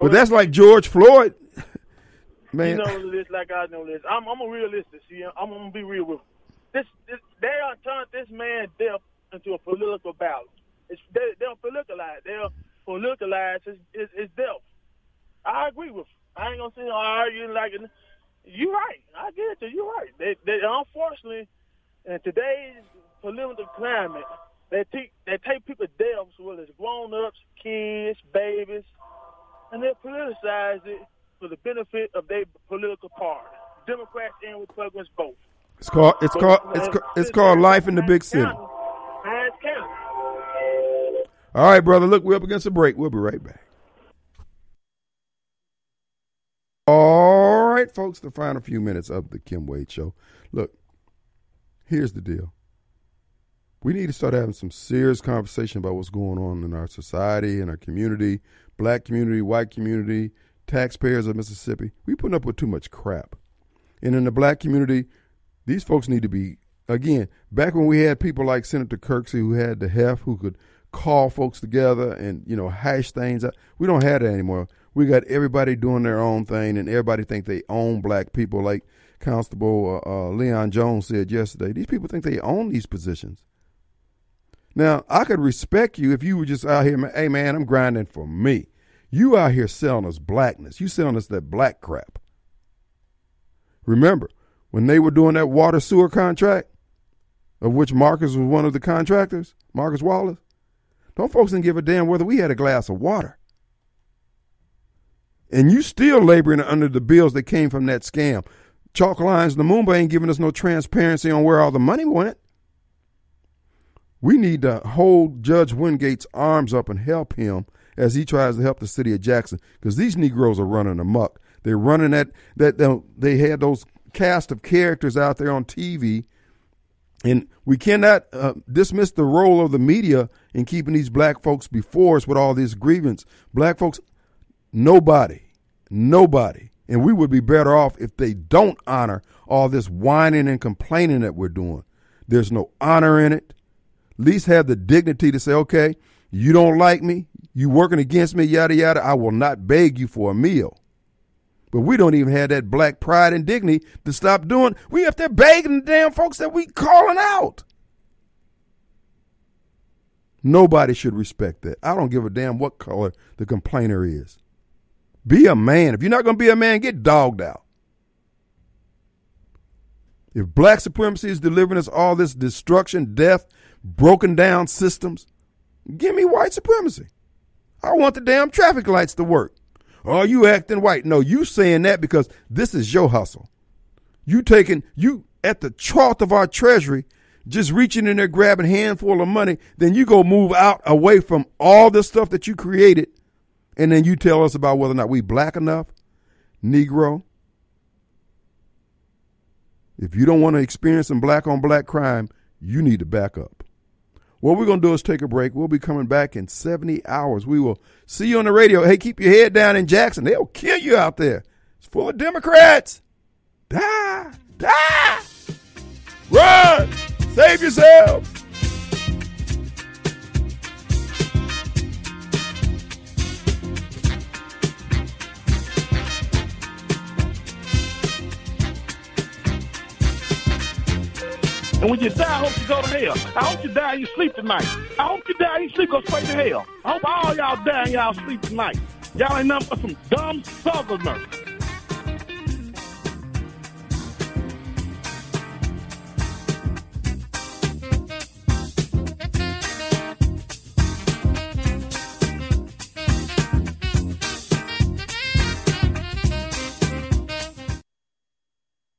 But that's like George Floyd. [laughs] Man, You know this like I know this. I'm, I'm a realist. See, I'm gonna be real with you. this. This they are turned this man death into a political battle. It's they, they'll politicalize. They'll politicalize his, his, his death. I agree with. You. I ain't gonna sit here arguing like it. You're right. I get it. You're right. They, they unfortunately in today's political climate, they take they take people deaths, whether it's grown ups, kids, babies, and they politicize it for the benefit of their political party. Democrats and Republicans both. it's called it's called it's ca- it's called life in the big city. County. All right, brother. Look, we're up against a break. We'll be right back. All right, folks. The final few minutes of the Kim Wade Show. Look, here's the deal. We need to start having some serious conversation about what's going on in our society, and our community, black community, white community, taxpayers of Mississippi. We putting up with too much crap. And in the black community, these folks need to be again back when we had people like Senator Kirksey who had the heft who could call folks together and you know hash things out. We don't have that anymore. We got everybody doing their own thing and everybody think they own black people. Like Constable uh, uh, Leon Jones said yesterday, these people think they own these positions. Now I could respect you if you were just out here, hey man, I'm grinding for me. You out here selling us blackness. You selling us that black crap. Remember, when they were doing that water sewer contract, of which Marcus was one of the contractors, Marcus Wallace, don't folks didn't give a damn whether we had a glass of water. And you still laboring under the bills that came from that scam. Chokwe, the Moomba ain't giving us no transparency on where all the money went. We need to hold Judge Wingate's arms up and help him as he tries to help the city of Jackson because these Negroes are running amok. They're running that that they had those cast of characters out there on TV, and we cannot uh, dismiss the role of the media in keeping these black folks before us with all this grievance. Black folks, nobody, nobody, and we would be better off if they don't honor all this whining and complaining that we're doing. There's no honor in it. Least have the dignity to say, okay, you don't like me, you working against me, yada yada. I will not beg you for a meal. But we don't even have that black pride and dignity to stop doing. We have to begging the damn folks that we calling out. Nobody should respect that. I don't give a damn what color the complainer is. Be a man. If you're not going to be a man, get dogged out. If black supremacy is delivering us all this destruction, death, broken down systems, give me white supremacy. I want the damn traffic lights to work. Oh, you acting white. No, you saying that because this is your hustle. You taking you at the trough of our treasury, just reaching in there grabbing handful of money, then you go move out away from all the stuff that you created, and then you tell us about whether or not we black enough, Negro. If you don't want to experience some black on black crime, you need to back up. What we're going to do is take a break. We'll be coming back in 70 hours. We will see you on the radio. Hey, keep your head down in Jackson. They'll kill you out there. It's full of Democrats. Die, die, run, save yourselves. And when you die, I hope you go to hell. I hope you die and you sleep tonight. I hope you die and you sleep, go straight to hell. I hope all y'all die and y'all sleep tonight. Y'all ain't nothing but some dumb southerners.